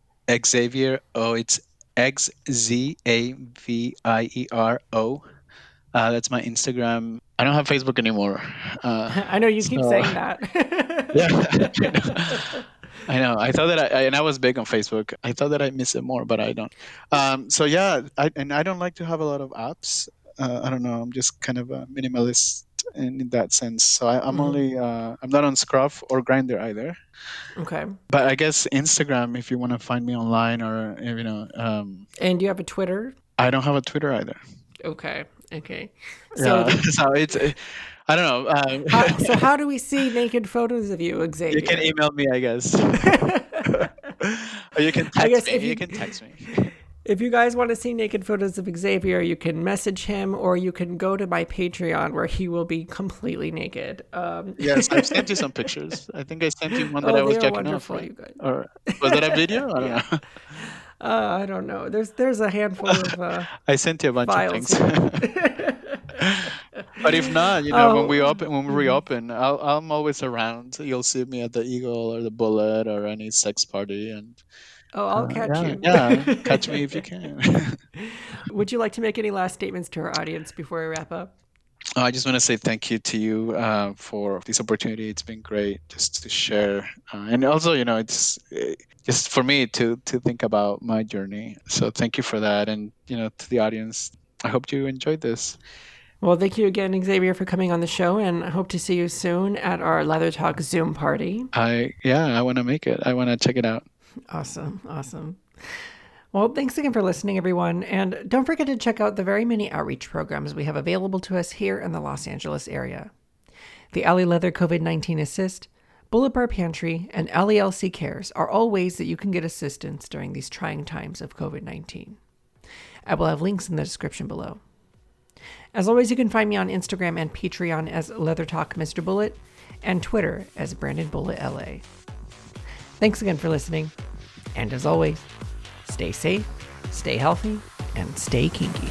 Xavier. Oh, it's X Z A V I E R O. Uh, that's my Instagram. I don't have Facebook anymore. Uh, I know you keep So- saying that. Yeah. I know. I thought that I, I- and I was big on Facebook. I thought that I miss it more, but I don't. Um, so yeah, I, and I don't like to have a lot of apps. Uh, I don't know. I'm just kind of a minimalist in, in that sense. So I, I'm Mhm. only uh, I'm not on Scruff or Grindr either. okay. But I guess Instagram, if you want to find me online, or you know, um, And do you have a Twitter? I don't have a Twitter either. Okay. Okay. So, Yeah. so it's I don't know. Um, how, so how do we see naked photos of you, Xavier? you can email me, I guess, or you can text I guess me. if you you- can text me. If you guys want to see naked photos of Xavier, you can message him or you can go to my Patreon where he will be completely naked. Um, Yes, I've sent you some pictures. I think I sent you one that oh, I was checking off, right? you guys. Or was that a video? I don't Yeah. know. Uh, I don't know. There's there's a handful of. Uh, I sent you a bunch of things. but if not, you know, when we Oh, open, when we reopen, I'll, I'm always around. You'll see me at the Eagle or the Bullet or any sex party, and oh, I'll uh, catch yeah, you. yeah, catch me if you can. Would you like to make any last statements to our audience before we wrap up? Oh, I just want to say thank you to you uh, for this opportunity. It's been great just to share, uh, and also, you know, it's uh, just for me to to think about my journey. So thank you for that, and you know, to the audience, I hope you enjoyed this. Well, thank you again, Xavier, for coming on the show, and I hope to see you soon at our Leather Talk Zoom party. I yeah, I want to make it. I want to check it out. Awesome. Awesome. Well, thanks again for listening, everyone. And don't forget to check out the very many outreach programs we have available to us here in the Los Angeles area the LA Leather COVID 19 Assist, Bullet Bar Pantry, and LELC Cares are all ways that you can get assistance during these trying times of COVID 19. I will have links in the description below. As always, you can find me on Instagram and Patreon as Leather Talk Mr. Bullet and Twitter as Brandon Bullet LA. Thanks again for listening. And as always, Stay safe, stay healthy, and stay kinky.